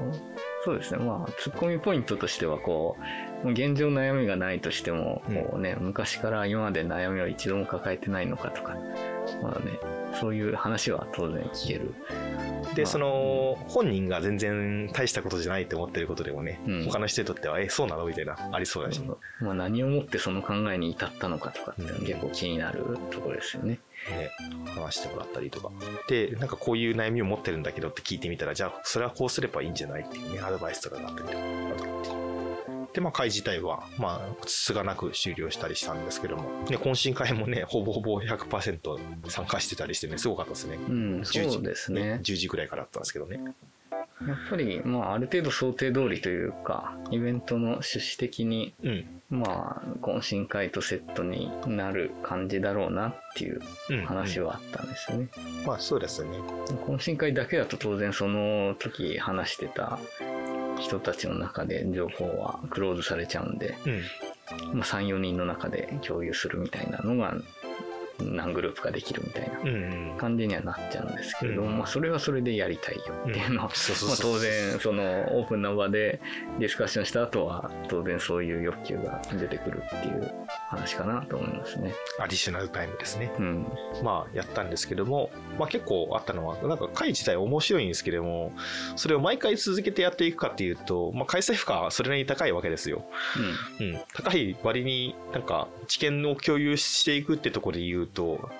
そうですね。まあ、ツッコミポイントとしては、こう、現状悩みがないとしても、こうね、うん、昔から今まで悩みを一度も抱えてないのかとか、まあね、そういう話は当然聞けるで、その本人が全然大したことじゃないと思ってることでもね、うん、他の人にとってはえそうなの？みたいなありそうだし、まあ、何をもってその考えに至ったのかとかって結構気になるところですよね。ね、話してもらったりとか。で、なんかこういう悩みを持ってるんだけどって聞いてみたら、じゃあそれはこうすればいいんじゃないっていうね、アドバイスとかがあったりとか。で、まあ、会自体は、まあ、つがなく終了したりしたんですけども、ね、懇親会もね、ほぼほぼ100%参加してたりしてね、すごかったですね。うん、そうですね。10時ぐらいからだったんですけどね。やっぱり、まあ、ある程度想定通りというか、イベントの趣旨的に、うん、まあ、懇親会とセットになる感じだろうなっていう話はあったんですよね。うんうん、まあ、そうですね。懇親会だけだと当然その時話してた人たちの中で情報はクローズされちゃうんで、うん、まあ、34人の中で共有するみたいなのが何グループかできるみたいな感じにはなっちゃうんですけれども、うん、まあ、それはそれでやりたいよっていうのは、当然そのオープンな場でディスカッションした後は当然そういう欲求が出てくるっていう話かなと思いますね。アディショナルタイムですね。うん、まあやったんですけども、まあ、結構あったのはなんか会自体面白いんですけどもそれを毎回続けてやっていくかっていうと、まあ、開催負荷はそれなりに高いわけですよ。うん、うん、高い割になんか知見を共有していくってところで言うと、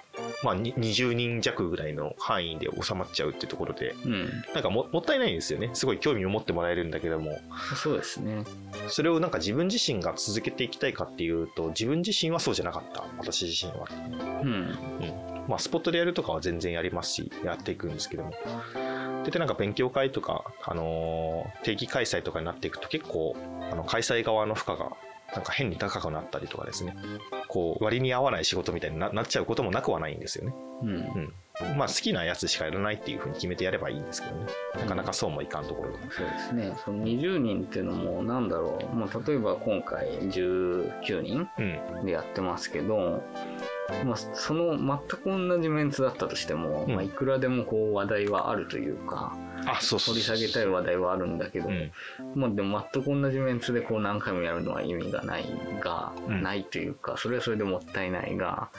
まあ、20人弱ぐらいの範囲で収まっちゃうっていうところで、うん、なんかももったいないんですよね。すごい興味を持ってもらえるんだけども。そうですね。それをなんか自分自身が続けていきたいかっていうと自分自身はそうじゃなかった。私自身は、うん、うん、まあスポットでやるとかは全然やりますしやっていくんですけども。でなんか勉強会とか、あのー、定期開催とかになっていくと結構あの開催側の負荷がなんか変に高くなったりとかですねこう割に合わない仕事みたいになっちゃうこともなくはないんですよね。うん、うんまあ好きなやつしかやらないっていうふうに決めてやればいいんですけどね。なかなかそうもいかんところが、うん、そうですね。その20人っていうのもなんだろう。まあ例えば今回19人でやってますけど、うん、まあその全く同じメンツだったとしても、うん、まあいくらでもこう話題はあるというか、掘り下げたい話題はあるんだけど、うん、まあでも全く同じメンツでこう何回もやるのは意味がないが、うん、ないというかそれはそれでもったいないが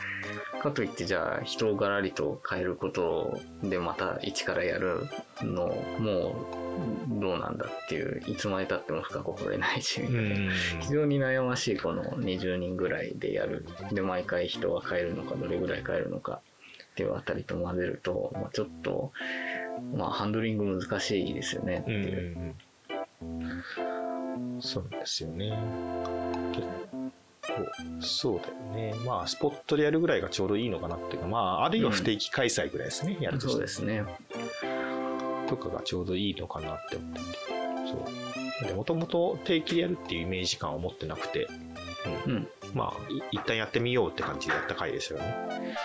かといってじゃあ人をがらりと変えることでまた一からやるのもうどうなんだっていういつまでたっても深く掘れないし、非常に悩ましいこの20人ぐらいでやる。で毎回人が変えるのかどれぐらい変えるのかっていうあたりと混ぜると、まあ、ちょっとまあ、ハンドリング難しいですよねっていう。うそうですよね。そうだよね。まあ、スポットでやるぐらいがちょうどいいのかなっていうか、まあ、あるいは不定期開催ぐらいですね、うん、やると。そうですね。とかがちょうどいいのかなって思ってて。そう。で、もともと定期でやるっていうイメージ感を持ってなくて、うん。うん、まあ、一旦やってみようって感じでやった回でしたよね。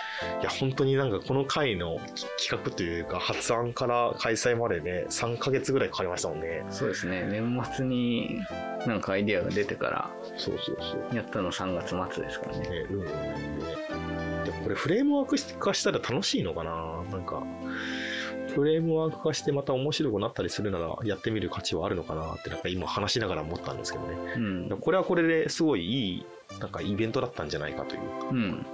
いや、本当になんかこの回の企画というか、発案から開催までね、3ヶ月ぐらいかかりましたもんね。そうですね。年末になんかアイディアが出てから、そうそうそう。やったの3月末ですからね。ねうん、ね。でもこれフレームワーク化したら楽しいのかな？なんか、フレームワーク化してまた面白くなったりするならやってみる価値はあるのかなってなんか今話しながら思ったんですけどね、うん、これはこれですごいいいなんかイベントだったんじゃないかという、うん、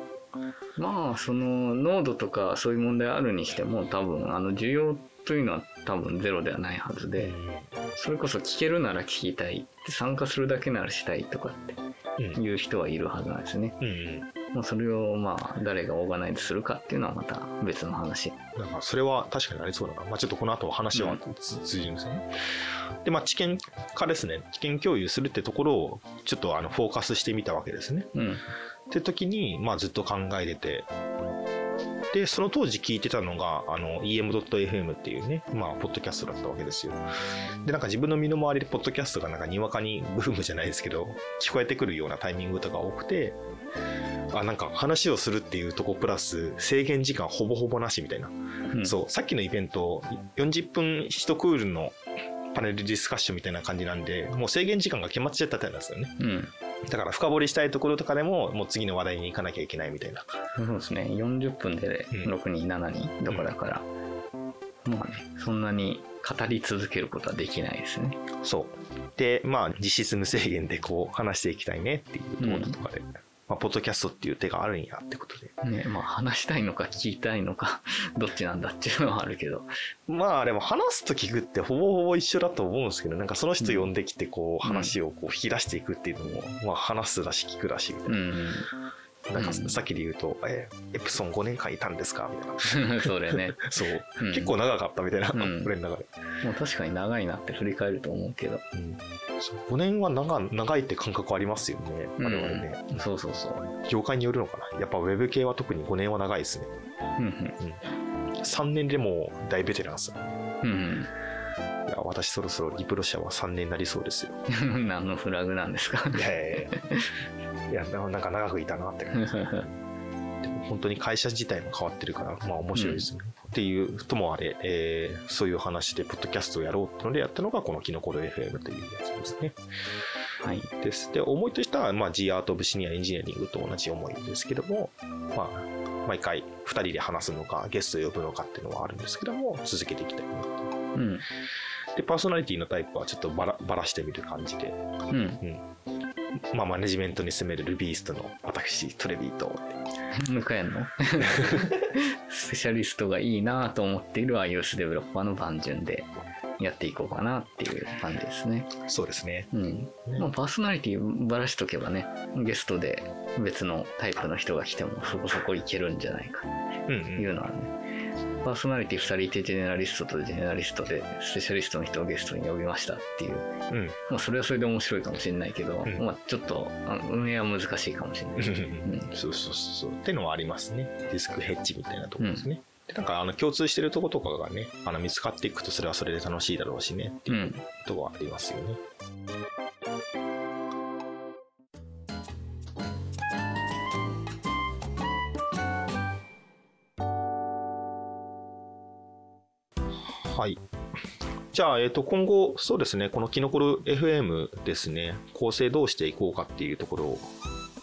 まあその濃度とかそういう問題あるにしても多分あの需要というのは多分ゼロではないはずで、それこそ聞けるなら聞きたい参加するだけならしたいとかっていう人はいるはずなんですね。うんうんまあ、それをまあ誰がオーガナイズするかっていうのはまた別の話。なんかそれは確かにありそうだな。まあ、ちょっとこの後話は通じるんですよね。うん、で、まあ知見化ですね。知見共有するってところをちょっとあのフォーカスしてみたわけですね。うん、って時に、まあずっと考えてて、で、その当時聞いてたのが、あの、em.fm っていうね、まあ、ポッドキャストだったわけですよ。で、なんか自分の身の回りでポッドキャストがなんかにわかにブームじゃないですけど、聞こえてくるようなタイミングとか多くて、あ、なんか話をするっていうとこプラス制限時間ほぼほぼなしみたいな。うん、そう、さっきのイベント、40分1クールのパネルディスカッションみたいな感じなんで、もう制限時間が決まっちゃったんですよね。うん、だから深掘りしたいところとかでも、もう次の話題に行かなきゃいけないみたいな。そうですね。40分で6人、うん、7人とかだから、うん、まあね、そんなに語り続けることはできないですね。そう。で、まあ実質無制限でこう話していきたいねっていうところとかで。まあ、ポッドキャストっていう手があるんやってことで。ね、まあ話したいのか聞きたいのか、どっちなんだっていうのはあるけど。まあでも話すと聞くってほぼほぼ一緒だと思うんですけど、なんかその人呼んできてこう話をこう引き出していくっていうのも、まあ話すだし聞くだしみたいな。うんなんかさっきで言うと、えーエプソン5年間いたんですか？みたいな。うん。それね。そう、うん結構長かったみたいな、うん俺の中で。もう確かに長いなって振り返ると思うけど。うん、そう5年は長長いって感覚ありますよね、我々ね。うんそうそうそう。業界によるのかな？やっぱウェブ系は特に5年は長いですね。うん3年でもう大ベテランです。うん。うんいや私そろそろリプロシアは3年になりそうですよ。うん。何のフラグなんですか？いやいやいやななんか長くいたなって感じ。でも本当に会社自体も変わってるから、まあ面白いですね。っていうともあれ、えーそういう話で、ポッドキャストをやろうってのでやったのが、このキノコロ FM というやつですね。はい。です。で、思いとしては、まあ、G アート・オブ・シニア・エンジニアリングと同じ思いですけども、まあ、毎回2人で話すのか、ゲストを呼ぶのかっていうのはあるんですけども、続けていきたいなっていう。うん。で、パーソナリティのタイプはちょっとばらばらしてみる感じで、うん。まあ、マネジメントに進めるルビーストの私、トレビーと、向かえんの？スペシャリストがいいなと思っている iOS デベロッパーの番順でやっていこうかなっていう感じですね。そうですね。うん。まあ、パーソナリティばらしとけばね、ゲストで別のタイプの人が来てもそこそこいけるんじゃないかうん、というのはね、パーソナリティ2人いてジェネラリストとジェネラリストでスペシャリストの人をゲストに呼びましたっていう、うん。うん。まあ、それはそれで面白いかもしれないけど、うんまあ、ちょっと運営は難しいかもしれない。うんそうそうそう。ってのはありますね。ディスクヘッジみたいなところですね。でなんかあの共通してるとことかがね、あの見つかっていくとそれはそれで楽しいだろうしねってう。いうんとこはありますよね。はい。じゃあ、えっ、と、今後、そうですね、このキノコル FM ですね、構成どうしていこうかっていうところを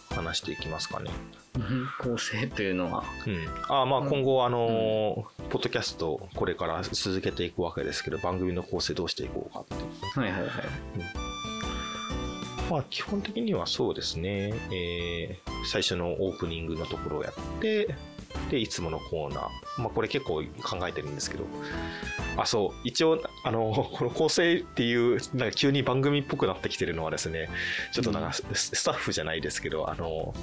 話していきますかね。うん構成というのは、うん、あまあうん。今後、あのーポッドキャストこれから続けていくわけですけど番組の構成どうしていこうかっていう。はいはいはい。まあ基本的にはそうですね、えー最初のオープニングのところをやってでいつものコーナー。まあこれ結構考えてるんですけど。あそう。一応あの この構成っていうなんか急に番組っぽくなってきてるのはですねちょっとなんかススタッフじゃないですけどあの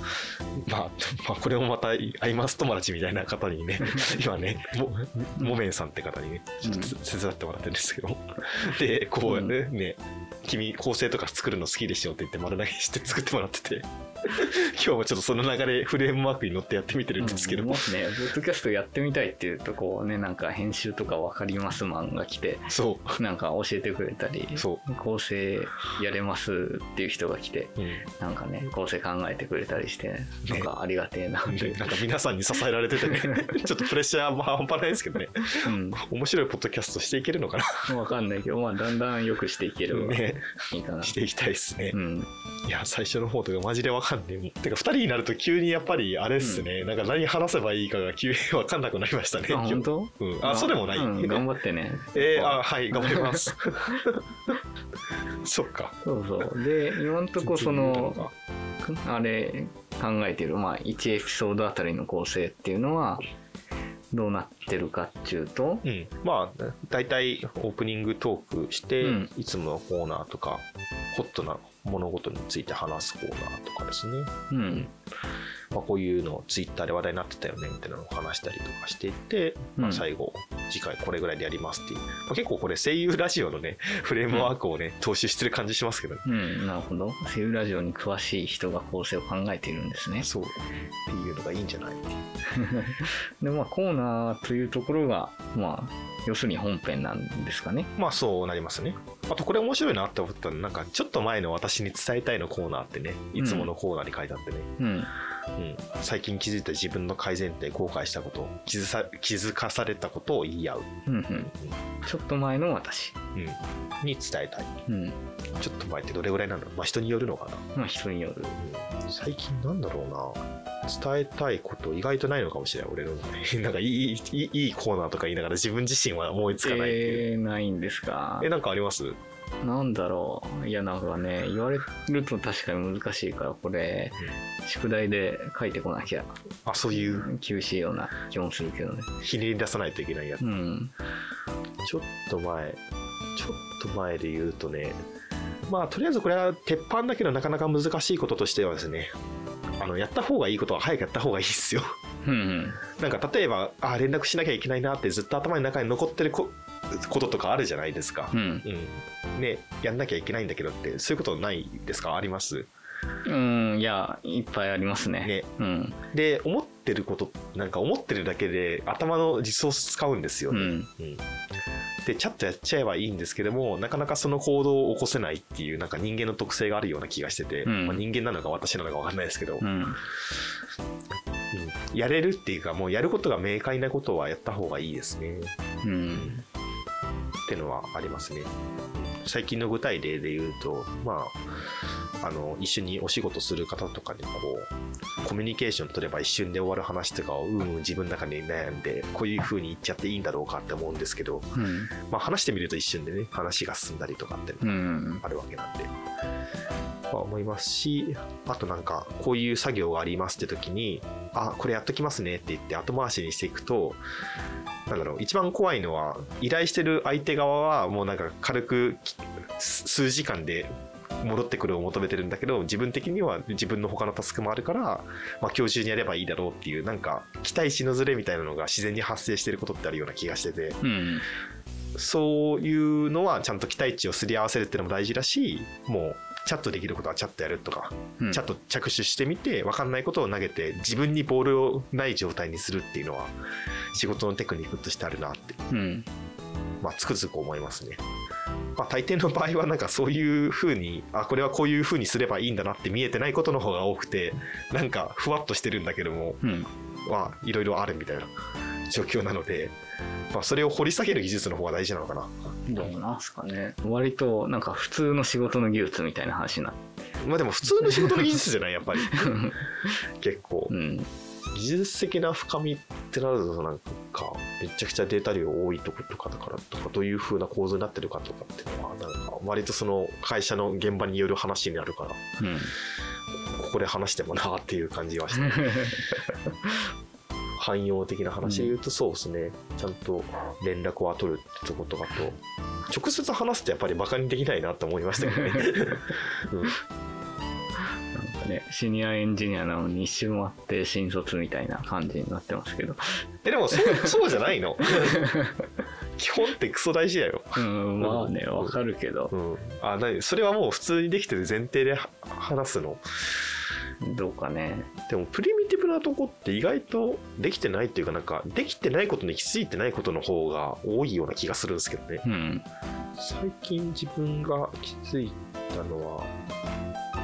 まあ、まあ、これもまたアイマス友達みたいな方にね 今ねももめんさんって方にねちょっと手伝ってもらってるんですけど。でこうね,、ね君構成とか作るの好きでしょって言って丸投げして作ってもらってて 今日もちょっとその流れフレームワークに乗ってやってみてるんですけど、もしね、ポッドキャストやってみたいっていうと、こうね、なんか編集とかわかりますマンが来て、そう。なんか教えてくれたり、そ構成やれますっていう人が来て、う、うん。なんかね、構成考えてくれたりして、なんかありがてえなって。でなんか皆さんに支えられててね。ちょっとプレッシャーは半端ないですけどね。うん。面白いポッドキャストしていけるのかわかんないけど、まあ、だんだん良くしていければなね。いいかな。していきたいですね、うん。いや最初の方とかマジでわかんねえもんてか2人になると急にやっぱりあれっすね、なんか何話せばいいかが急にわかんなくなりましたねあ、本当？うん、あそうでもない、うん、頑張ってね。えー、あはい頑張ります。そっか。そうそう。で、今んとこその、あれ考えてる、まあ、1エピソードあたりの構成っていうのはどうなってるかっていうと、うん、まあ大体オープニングトークして、うん。いつものコーナーとかホットな物事について話すコーナーとかですね、うん、まあ、こういうのツイッターで話題になってたよねみたいなのを話したりとかしていって、まあ、うん。最後次回これぐらいでやりますっていう、まあ、結構これ声優ラジオのね フレームワークをね、踏襲してる感じしますけどね。うん、なるほど。セウラジオに詳しい人が構成を考えているんですね。そう。っていうのがいいんじゃない？っていうで、まあ、コーナーというところが、まあ、要するに本編なんですかね。まあそうなりますね。あとこれ面白いなって思ったのなんかちょっと前の私に伝えたいのコーナーってね、いつものコーナーに書いてあってね、うん、うん最近気づいた自分の改善点、後悔したこと、気づさ気づかされたことを言い合う、うん、うん。ちょっと前の私。うんに伝えたい。うん。ちょっと前ってどれぐらいなの？まあ人によるのかな。まあ、人による。うん最近なんだろうな。伝えたいこと意外とないのかもしれない、俺の。なんかいいいいいいコーナーとか言いながら自分自身は思いつかないっていう。えー、ないんですか？え、。なんかあります？なんだろう。いやなんかね言われると確かに難しいからこれ、宿題で書いてこなきゃ。あそういう？厳しいような気もするけどね。ひねり出さないといけないやつ、うん、ちょっと前ちょっと前で言うとねまあとりあえずこれは鉄板だけどなかなか難しいこととしてはですねあのやった方がいいことは早くやった方がいいですよ。うん、なんか例えばあ連絡しなきゃいけないなってずっと頭の中に残ってるここととかあるじゃないですか、うん、うん、ねやんなきゃいけないんだけどってそういうことないですか？あります？うんいやいっぱいありますね。ね、うん、で思ってることなんか思ってるだけで頭の実装使うんですよね、うん、うん。でチャットやっちゃえばいいんですけどもなかなかその行動を起こせないっていうなんか人間の特性があるような気がしてて、うん、まあ、人間なのか私なのか分かんないですけど、やれるっていうかもうやることが明快なことはやった方がいいですね。うんっていうのはありますね。最近の具体例で言うと、まあ、あの、一緒にお仕事する方とかにこう、コミュニケーション取れば一瞬で終わる話とかを、うん、自分の中に悩んで、こういう風に言っちゃっていいんだろうかって思うんですけど、うん、まあ話してみると一瞬でね、話が進んだりとかってあるわけなんで。は思いますし、あとなんか、こういう作業がありますって時に、あ、これやっときますねって言って後回しにしていくと、なんだろう、一番怖いのは、依頼してる相手側は、もうなんか軽く数時間で戻ってくるを求めてるんだけど、自分的には自分の他のタスクもあるから、まあ今日中にやればいいだろうっていう、なんか期待しのずれみたいなのが自然に発生してることってあるような気がしてて、うん、そういうのはちゃんと期待値をすり合わせるっていうのも大事だし、もうチャットできることはチャットやるとか、うん、チャット着手してみて分かんないことを投げて自分にボールをない状態にするっていうのは仕事のテクニックとしてあるなって、うん、まあつくづく思いますね。まあ、大抵の場合はなんかそういうふうにあこれはこういうふうにすればいいんだなって見えてないことの方が多くてなんかふわっとしてるんだけども、うん、まあいろいろあるみたいな状況なので、まあ、それを掘り下げる技術の方が大事なのかな。どうなんすかね。割となんか普通の仕事の技術みたいな話な。まあでも普通の仕事の技術じゃないやっぱり。結構。うん。技術的な深みってなるとなんかめちゃくちゃデータ量多いとことかだからとかどういう風な構図になってるかとかっていうのはなんか割とその会社の現場による話になるから、うん、ここで話してもなっていう感じはして。汎用的な話で言うとそうですね、うん、ちゃんと連絡は取るってことだと直接話すとやっぱりバカにできないなと思いましたけどね、うん、ねシニアエンジニアなのに一周回って新卒みたいな感じになってますけどえでもそうそうじゃないの？基本ってクソ大事だよ。うん、まあね、わ、かるけど。うん。あ、なに、それはもう普通にできてる前提で話すの？どうかね。でもプリミティブなとこって意外とできてないっていうかなんかできてないことに気づいてないことの方が多いような気がするんですけどね。うん、最近自分が気づいたのは、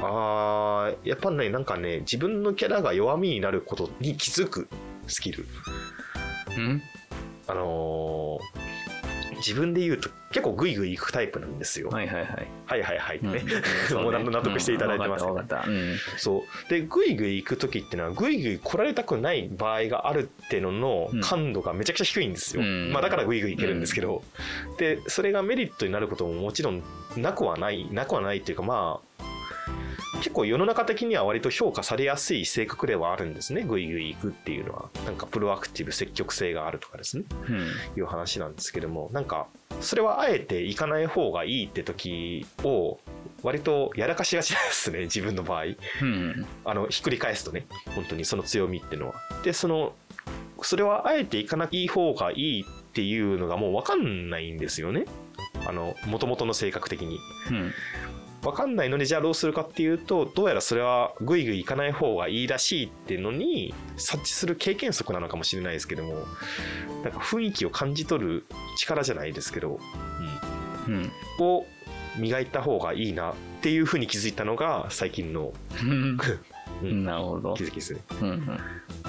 あー、やっぱね、なんかね、自分のキャラが弱みになることに気づくスキル。うん？あのー自分で言うと結構グイグイいくタイプなんですよ。はいはいはい。はいはいはい。ってね。うん、もう納得していただいてますけど、うん、そう。でグイグイ行く時っていうのはグイグイ来られたくない場合があるっていうのの感度がめちゃくちゃ低いんですよ。まあだからグイグイ行けるんですけど、でそれがメリットになることももちろんなくはないなくはないっていうかまあ結構世の中的には割と評価されやすい性格ではあるんですね。グイグイ行くっていうのは。なんかプロアクティブ積極性があるとかですね、うん、いう話なんですけども。なんかそれはあえて行かない方がいいって時を割とやらかしがちですね。自分の場合、うん、あのひっくり返すとね。本当にその強みっていうのは。でそのそれはあえて行かない方がいいっていうのがもう分かんないんですよね。あの元々の性格的に、うん、分かんないのにじゃあどうするかっていうとどうやらそれはぐいぐいいかない方がいいらしいっていうのに察知する経験則なのかもしれないですけどもなんか雰囲気を感じ取る力じゃないですけど、うん、うん、を磨いた方がいいなっていうふうに気づいたのが最近のうん、なるほど。気づきですね。うんうん。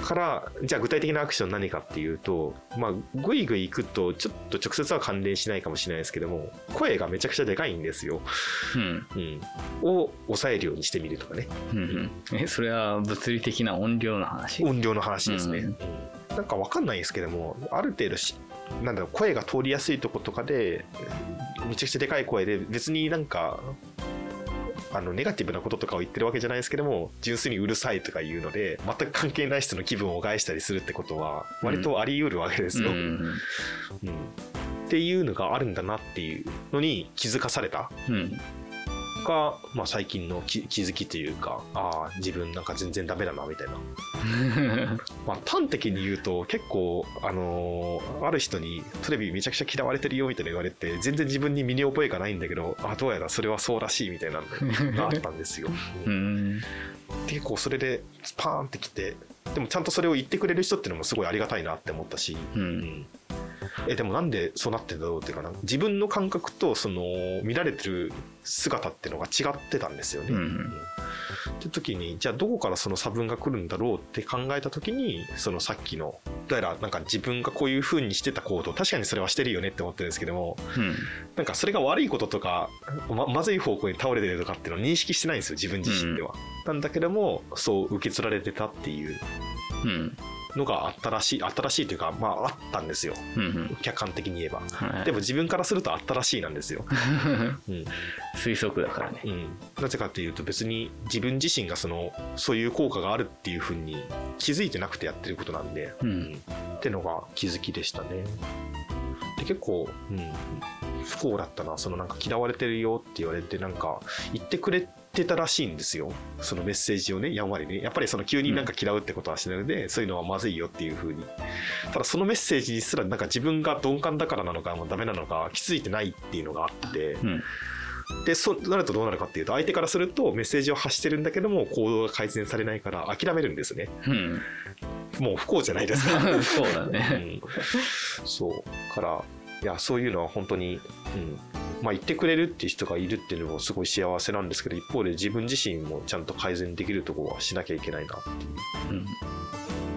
からじゃあ具体的なアクション何かっていうとまあぐいぐい行くとちょっと直接は関連しないかもしれないですけども声がめちゃくちゃでかいんですよ。うん、うん、を抑えるようにしてみるとかね。うんうん、えそれは物理的な音量の話？音量の話ですね。うん、なんかわかんないですけどもある程度しなんだろう声が通りやすいとことかでめちゃくちゃでかい声で別になんかあのネガティブなこととかを言ってるわけじゃないですけども純粋にうるさいとか言うので全く関係ない人の気分を害したりするってことは割とあり得るわけですよ。うん、うん、っていうのがあるんだなっていうのに気づかされた。うんが、まあ、最近の気づきというかああ自分なんか全然ダメだなみたいな。まあ端的に言うと結構あのー、ある人にテレビめちゃくちゃ嫌われてるよみたいな言われて全然自分に身に覚えがないんだけどあどうやらそれはそうらしいみたいなのが あったんですよ。うん、結構それでスパーンってきてでもちゃんとそれを言ってくれる人っていうのもすごいありがたいなって思ったし、うん、えでもなんでそうなってんだろうっていうかな自分の感覚とその見られてる姿っていうのが違ってたんですよね。うん、って時にじゃあどこからその差分が来るんだろうって考えた時にそのさっきのだからなんか自分がこういうふうにしてた行動確かにそれはしてるよねって思ってるんですけども、うん、なんかそれが悪いこととかままずい方向に倒れてるとかっていうのを認識してないんですよ自分自身では。うん、なんだけどもそう受け取られてたっていう。うんのがあったらしい新しいというかまああったんですよ、うんうん、客観的に言えば、はい、でも自分からするとあったらしいなんですよ、うん、推測だからね、うん、なぜかというと別に自分自身がそのそういう効果があるっていうふうに気づいてなくてやってることなんで、うん、ってのが気づきでしたね。で結構、うん、不幸だったなそのなんか嫌われてるよって言われてなんか言ってくれてってたらしいんですよ。そのメッセージをね、やんわりね。やっぱりその急になんか嫌うってことはしないので、うん、そういうのはまずいよっていうふうに。ただそのメッセージにすらなんか自分が鈍感だからなのか、もうダメなのか気づいてないっていうのがあって、うん。でそうなるとどうなるかっていうと相手からするとメッセージを発してるんだけども行動が改善されないから諦めるんですね、うん、もう不幸じゃないですか。そうだね、うん、そう。からいやそういうのは本当に、うん、まあ、言ってくれるっていう人がいるっていうのもすごい幸せなんですけど一方で自分自身もちゃんと改善できるところはしなきゃいけないなっていう、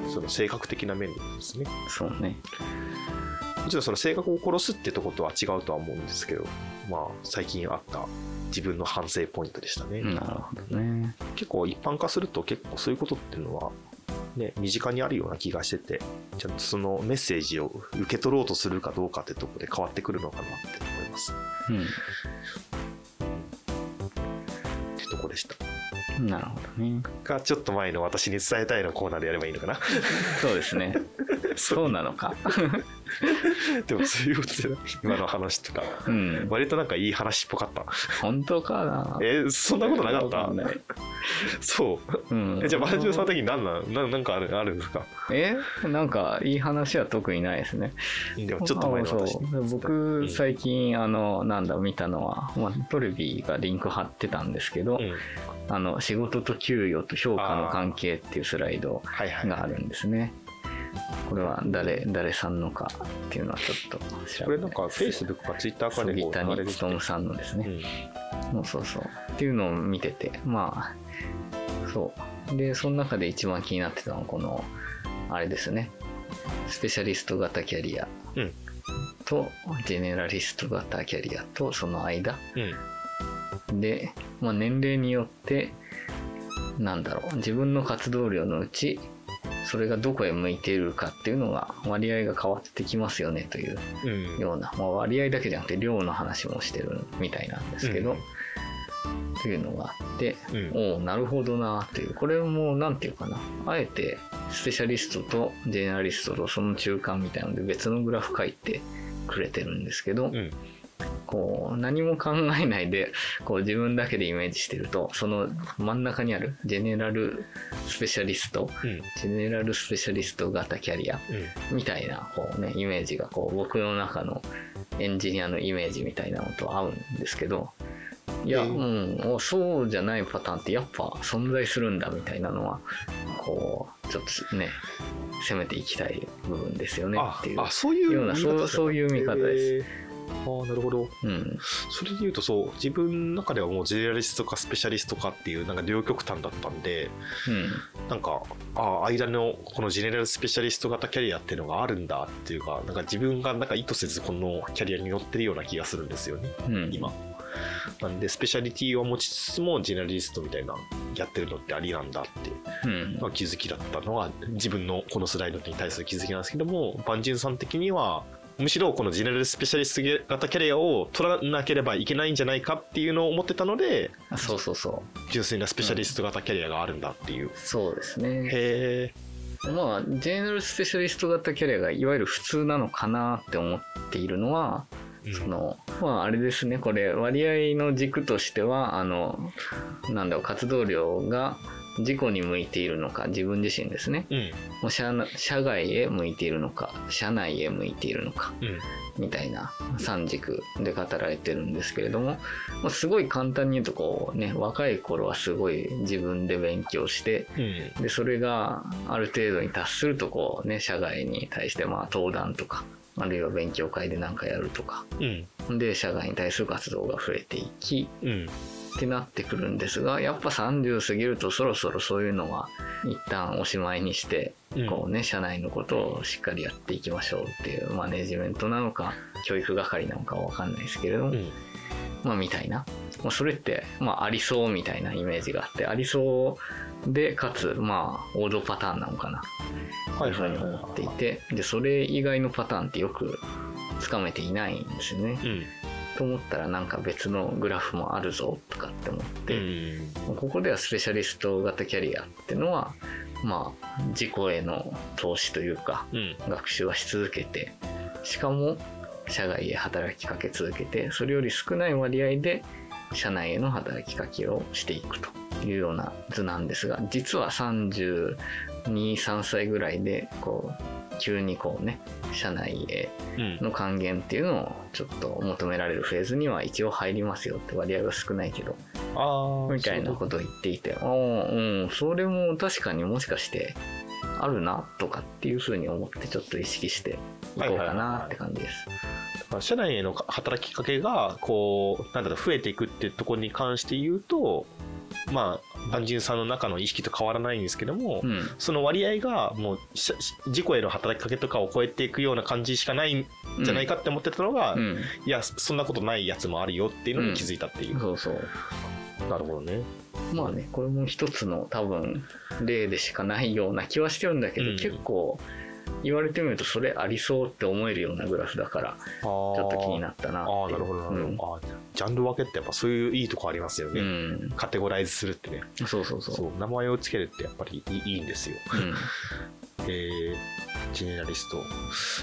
うん、その性格的な面ですね。そうねもちろんその性格を殺すってとことは違うとは思うんですけど、まあ、最近あった自分の反省ポイントでしたね。なるほどね。結構一般化すると結構そういうことっていうのはね、身近にあるような気がしてて、ちゃんとそのメッセージを受け取ろうとするかどうかってとこで変わってくるのかなって思います。うん。ってとこでした。なるほどね。が、ちょっと前の私に伝えたいのコーナーでやればいいのかな。そうですね。そうなのか。でもそういうことじゃない。今の話とか、うん、割となんかいい話っぽかった。本当かな。えー、そんなことなかった？そう、うん、えじゃあバージョンさん的に何なんななんかあるあるんですか？え？なんかいい話は特にないですね。でもちょっと前の話僕最近、あのなんだ見たのは、まあ、トレビがリンク貼ってたんですけど、うん。あの仕事と給与と評価の関係っていうスライドがあるんですね。これは誰誰さんのかっていうのはちょっと調べて。これなんか Facebook か Twitter かでこう谷勉さんのですね、うん、そうそう。そうっていうのを見てて。まあそう。でその中で一番気になってたのはこのあれですね。スペシャリスト型キャリア。と、ジェネラリスト型キャリアとその間、うん、で、まあ、年齢によってなんだろう。自分の活動量のうちそれがどこへ向いているかっていうのが割合が変わってきますよねというような、うん、まあ、割合だけじゃなくて量の話もしてるみたいなんですけど、うん、というのがあって、うん、おおなるほどなという。これも何て言うかな。あえてスペシャリストとジェネラリストとその中間みたいなので別のグラフ書いてくれてるんですけど、こう何も考えないでこう自分だけでイメージしてるとその真ん中にあるジェネラルスペシャリスト、うん、ジェネラルスペシャリスト型キャリアみたいなこう、ね、イメージがこう僕の中のエンジニアのイメージみたいなのと合うんですけどいや、うん、そうじゃないパターンってやっぱ存在するんだみたいなのはこうちょっとね攻めていきたい部分ですよねっていうようなそういう見方です。ああなるほど、うん、それで言うとそう自分の中ではもうジェネラリストかスペシャリストかっていうなんか両極端だったんで、うん、なんかあ間のこのジェネラルスペシャリスト型キャリアっていうのがあるんだっていうかなんか自分がなんか意図せずこのキャリアに乗ってるような気がするんですよね、うん、今。なんでスペシャリティを持ちつつもジェネラリストみたいなやってるのってありなんだって、うん、気づきだったのは自分のこのスライドに対する気づきなんですけども万人さん的にはむしろこのジェネラルスペシャリスト型キャリアを取らなければいけないんじゃないかっていうのを思ってたのでそうそうそう。純粋なスペシャリスト型キャリアがあるんだっていう、うん、そうですね。へえ。まあジェネラルスペシャリスト型キャリアがいわゆる普通なのかなって思っているのはそのまああれですね。これ割合の軸としてはあのなんだろう活動量が自己に向いているのか自分自身ですね、うん、もう社社外へ向いているのか社内へ向いているのか、うん、みたいな三軸で語られてるんですけれども、まあ、すごい簡単に言うとこうね若い頃はすごい自分で勉強して、うん、でそれがある程度に達するとこうね社外に対してまあ登壇とかあるいは勉強会で何かやるとか、うん、で社外に対する活動が増えていき、うん、ってなってくるんですがやっぱ30過ぎるとそろそろそういうのは一旦おしまいにして、うん、こうね社内のことをしっかりやっていきましょうっていうマネジメントなのか教育係なのかわかんないですけれども、まあみたいな、まあ、それってまあありそうみたいなイメージがあってありそうでかつまあ王道パターンなのかな。というふうに思っていてでそれ以外のパターンってよくつかめていないんですよね。うん、と思ったらなんか別のグラフもあるぞとかって思って、うん、ここではスペシャリスト型キャリアっていうのはまあ自己への投資というか、うん、学習はし続けてしかも社外へ働きかけ続けてそれより少ない割合で社内への働きかけをしていくというような図なんですが実は323歳ぐらいでこう急にこうね社内への還元っていうのをちょっと求められるフェーズには一応入りますよって割合が少ないけどみたいなことを言っていてああうんそれも確かにもしかしてあるなとかっていうふうに思ってちょっと意識していこうかなって感じです。社内への働きかけがこうなんだろう増えていくっていうところに関して言うとまあ単純さんの中の意識と変わらないんですけども、うん、その割合がもう自己への働きかけとかを超えていくような感じしかないんじゃないかって思ってたのが、うん、いやそんなことないやつもあるよっていうのに気づいたっていう。そうそう。なるほどね。まあねこれも一つの多分例でしかないような気はしてるんだけど、結構言われてみるとそれありそうって思えるようなグラフだからちょっと気になったなああなるほどなるほど、うん、あジャンル分けってやっぱそういういいとこありますよね、うん、カテゴライズするってね。そうそうそう。名前をつけるってやっぱりいいんですよ、うん、えージェネラリスト。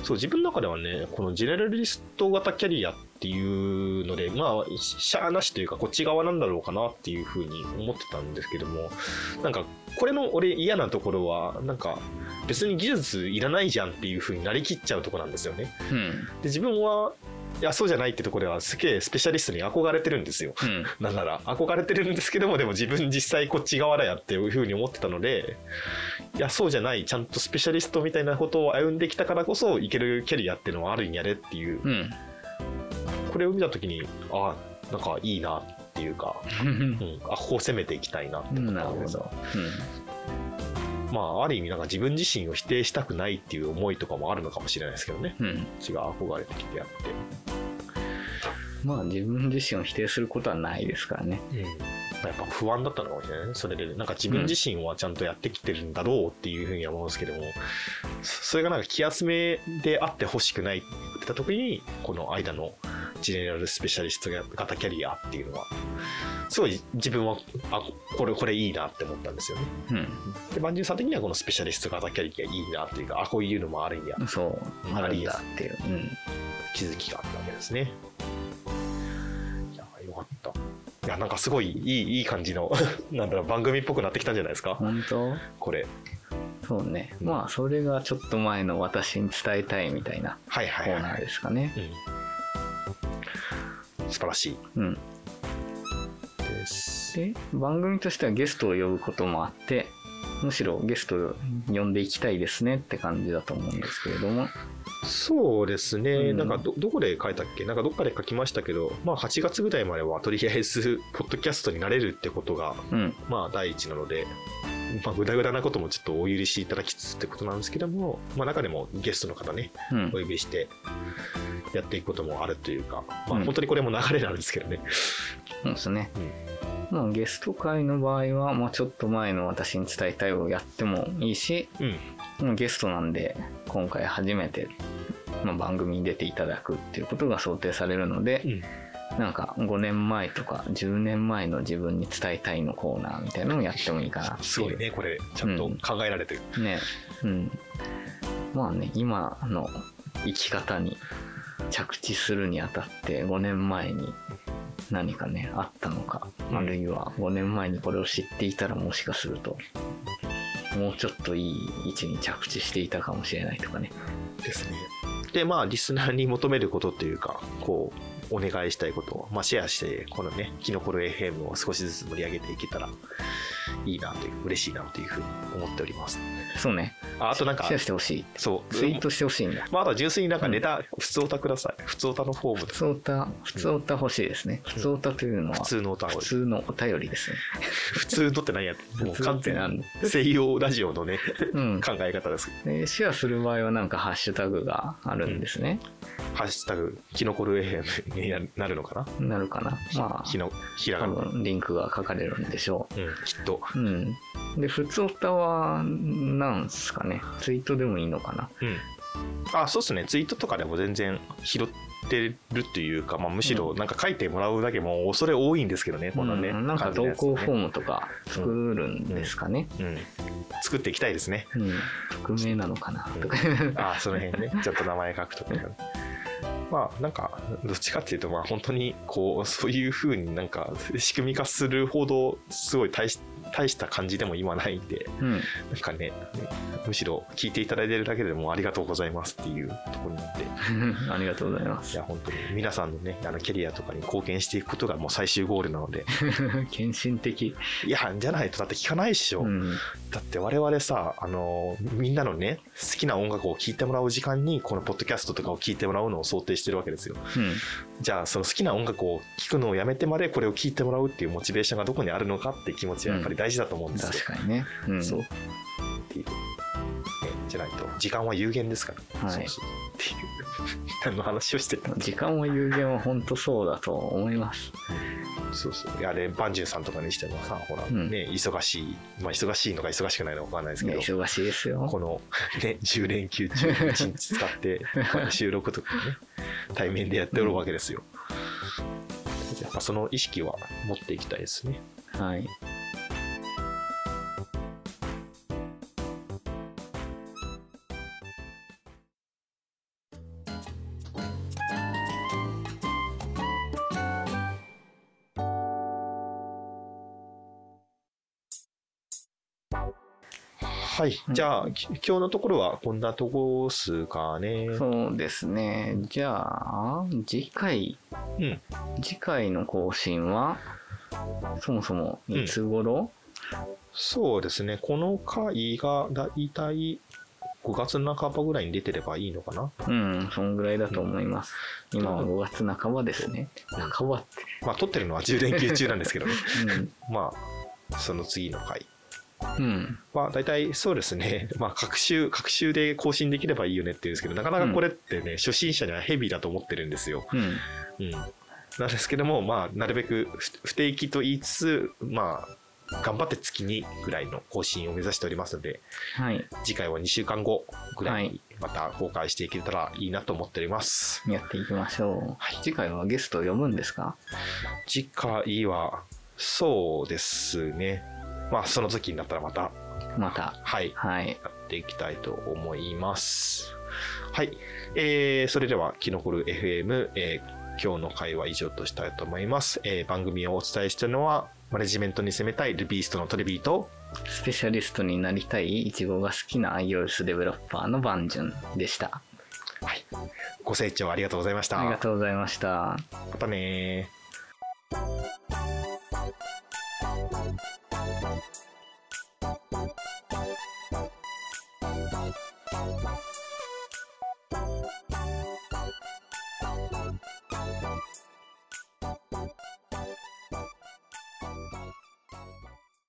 そう、自分の中ではね、このジェネラリスト型キャリアっていうので、まあ、しゃーなしというか、こっち側なんだろうかなっていうふうに思ってたんですけども、なんか、これの俺嫌なところは、なんか、別に技術いらないじゃんっていうふうになりきっちゃうとこなんですよね。うん、で自分はいやそうじゃないってところではすげえスペシャリストに憧れてるんですよ、うん、だから。憧れてるんですけどもでも自分実際こっち側だやっていうふうに思ってたのでいやそうじゃない。ちゃんとスペシャリストみたいなことを歩んできたからこそいけるキャリアっていうのはあるんやれっていう、うん、これを見た時にあなんかいいなっていうか、うん、あここ攻めていきたいなって思ったんです、うんまあ、ある意味なんか自分自身を否定したくないっていう思いとかもあるのかもしれないですけどね。うん。違う憧れてきてやって。まあ自分自身を否定することはないですからね。うん。やっぱ不安だったのかもしれないね。それで、なんか自分自身はちゃんとやってきてるんだろうっていうふうには思うんですけども、それがなんか気休めであってほしくないって言った時に、この間のジェネラルスペシャリスト型キャリアっていうのは、すごい自分は、あ、これ、これいいなって思ったんですよね。うん。で、万獣さん的にはこのスペシャリスト型キャリアいいなっていうか、あ、こういうのもあるんや。そう、あるんだっていう、うん、気づきがあったわけですね。いや、よかった。いや、なんかすごいいい、いい感じの なんだろう、番組っぽくなってきたんじゃないですか。本当？これ。そうね、うん、まあそれがちょっと前の私に伝えたいみたいなコーナーですかね、素晴らしい、うん、で番組としてはゲストを呼ぶこともあってむしろゲストを呼んでいきたいですねって感じだと思うんですけれども。そうですね、うん、なんかどどこで書いたっけ？なんかどっかで書きましたけど、まあ、8月ぐらいまではとりあえずポッドキャストになれるってことが、うん、まあ第一なので、まあ、ぐだぐだなこともちょっとお許しいただきつつってことなんですけども、まあ、中でもゲストの方ね、うん、お呼びしてやっていくこともあるというか、まあ、本当にこれも流れなんですけどね。そうですね。まあ、ゲスト会の場合は、まあ、ちょっと前の私に伝えたいをやってもいいし、うん、ゲストなんで今回初めてまあ、番組に出ていただくっていうことが想定されるので、うんなんか5年前とか10年前の自分に伝えたいのコーナーみたいなのをやってもいいかなすごいねこれ。ちゃんと考えられてる、うん、ねうん。まあね今の生き方に着地するにあたって5年前に何かねあったのか、あるいは5年前にこれを知っていたらもしかするともうちょっといい位置に着地していたかもしれないとかね。ですね。でまあリスナーに求めることっていうかこうお願いしたいことを、まあ、シェアしてこのねキノコロ FM を少しずつ盛り上げていけたらいいなという嬉しいなというふうに思っております。そうね。ああとなんかシェアしてほしい。そう。ツイートしてほしいんだ。まあ、あとは純粋になんかネタ、うん、普通オタください。普通オタのフォーム普通オタ普通オタ欲しいですね、うん、普通オタというのは普通のオタ普通のお便りですね。普通のって何や もう完全に西洋ラジオのね、うん、考え方です、ね、シェアする場合はなんかハッシュタグがあるんですね、ハッシュタグキノコルエヘになるのかな？なるかな？まあひのひらがなリンクが書かれるんでしょう、うん、きっとうんで、普通オタは、なんすかね？ツイートでもいいのかな？うん。あ、そうっすね。ツイートとかでも全然拾ってるっていうか、まあ、むしろなんか書いてもらうだけも恐れ多いんですけどね、このね。なんか投稿フォームとか作るんですかね？うん。作っていきたいですね。うん。匿名なのかな？とか。あ、その辺ね。ちょっと名前書くとか、ね。まあなんかどっちかっていうとまあ本当にこうそういうふうになんか仕組み化するほどすごい大した感じでも今ないんで、うん、なんかねむしろ聞いていただいてるだけでもありがとうございますっていうところになって。ありがとうございます。いや本当に皆さんのねあのキャリアとかに貢献していくことがもう最終ゴールなので。献身的。いやじゃないとだって聞かないっしょ、うん、だって我々さあのみんなのね好きな音楽を聴いてもらう時間にこのポッドキャストとかを聞いてもらうのを想定してるわけですよ、うん、じゃあその好きな音楽を聴くのをやめてまでこれを聴いてもらうっていうモチベーションがどこにあるのかって気持ちはやっぱり大事だと思うんですよ、確かにね、うん、そうっていう、ね、じゃないと時間は有限ですから、はい、そうそう。っていう何の話をしてた。時間は有限は本当そうだと思います、そうそう。いやれバンジュンさんとかにしてもさほら、うん、ね忙しい。まあ忙しいのか忙しくないのか分かんないですけど忙しいですよ。このね10連休中1日使って 収録とかね対面でやっておるわけですよ、うん、やっぱその意識は持っていきたいですね。はいはい。じゃあ、今日のところはこんなとこっすかね。そうですね。じゃあ、次回、うん、次回の更新は、そもそもいつ頃、うん、そうですね。この回がだいたい5月半ばぐらいに出てればいいのかなうん、そんぐらいだと思います。うん、今は5月半ばですね。半ばって。まあ、撮ってるのは10連休中なんですけどね。うん、まあ、その次の回。うん、まあ大体そうですね、まあ、各週各週で更新できればいいよねっていうんですけどなかなかこれってね、うん、初心者にはヘビーだと思ってるんですよ。うん、うん、なんですけども、まあ、なるべく不定期と言いつつ、まあ、頑張って月にぐらいの更新を目指しておりますので、はい、次回は2週間後ぐらいにまた公開していけたらいいなと思っております。やっていきましょう。はい、次回はゲストを呼ぶんですか？次回はそうですね。まあ、その時になったらまた、また、はい、はい、やっていきたいと思います。はい、えー、それでは、キノコル FM、えー、今日の会は以上としたいと思います。えー、番組をお伝えしたのは、マネジメントに攻めたいルビーストのトレビーと、スペシャリストになりたいイチゴが好きな iOS デベロッパーのバンジュンでした。はい。ご清聴ありがとうございました。ありがとうございました。またね Bye.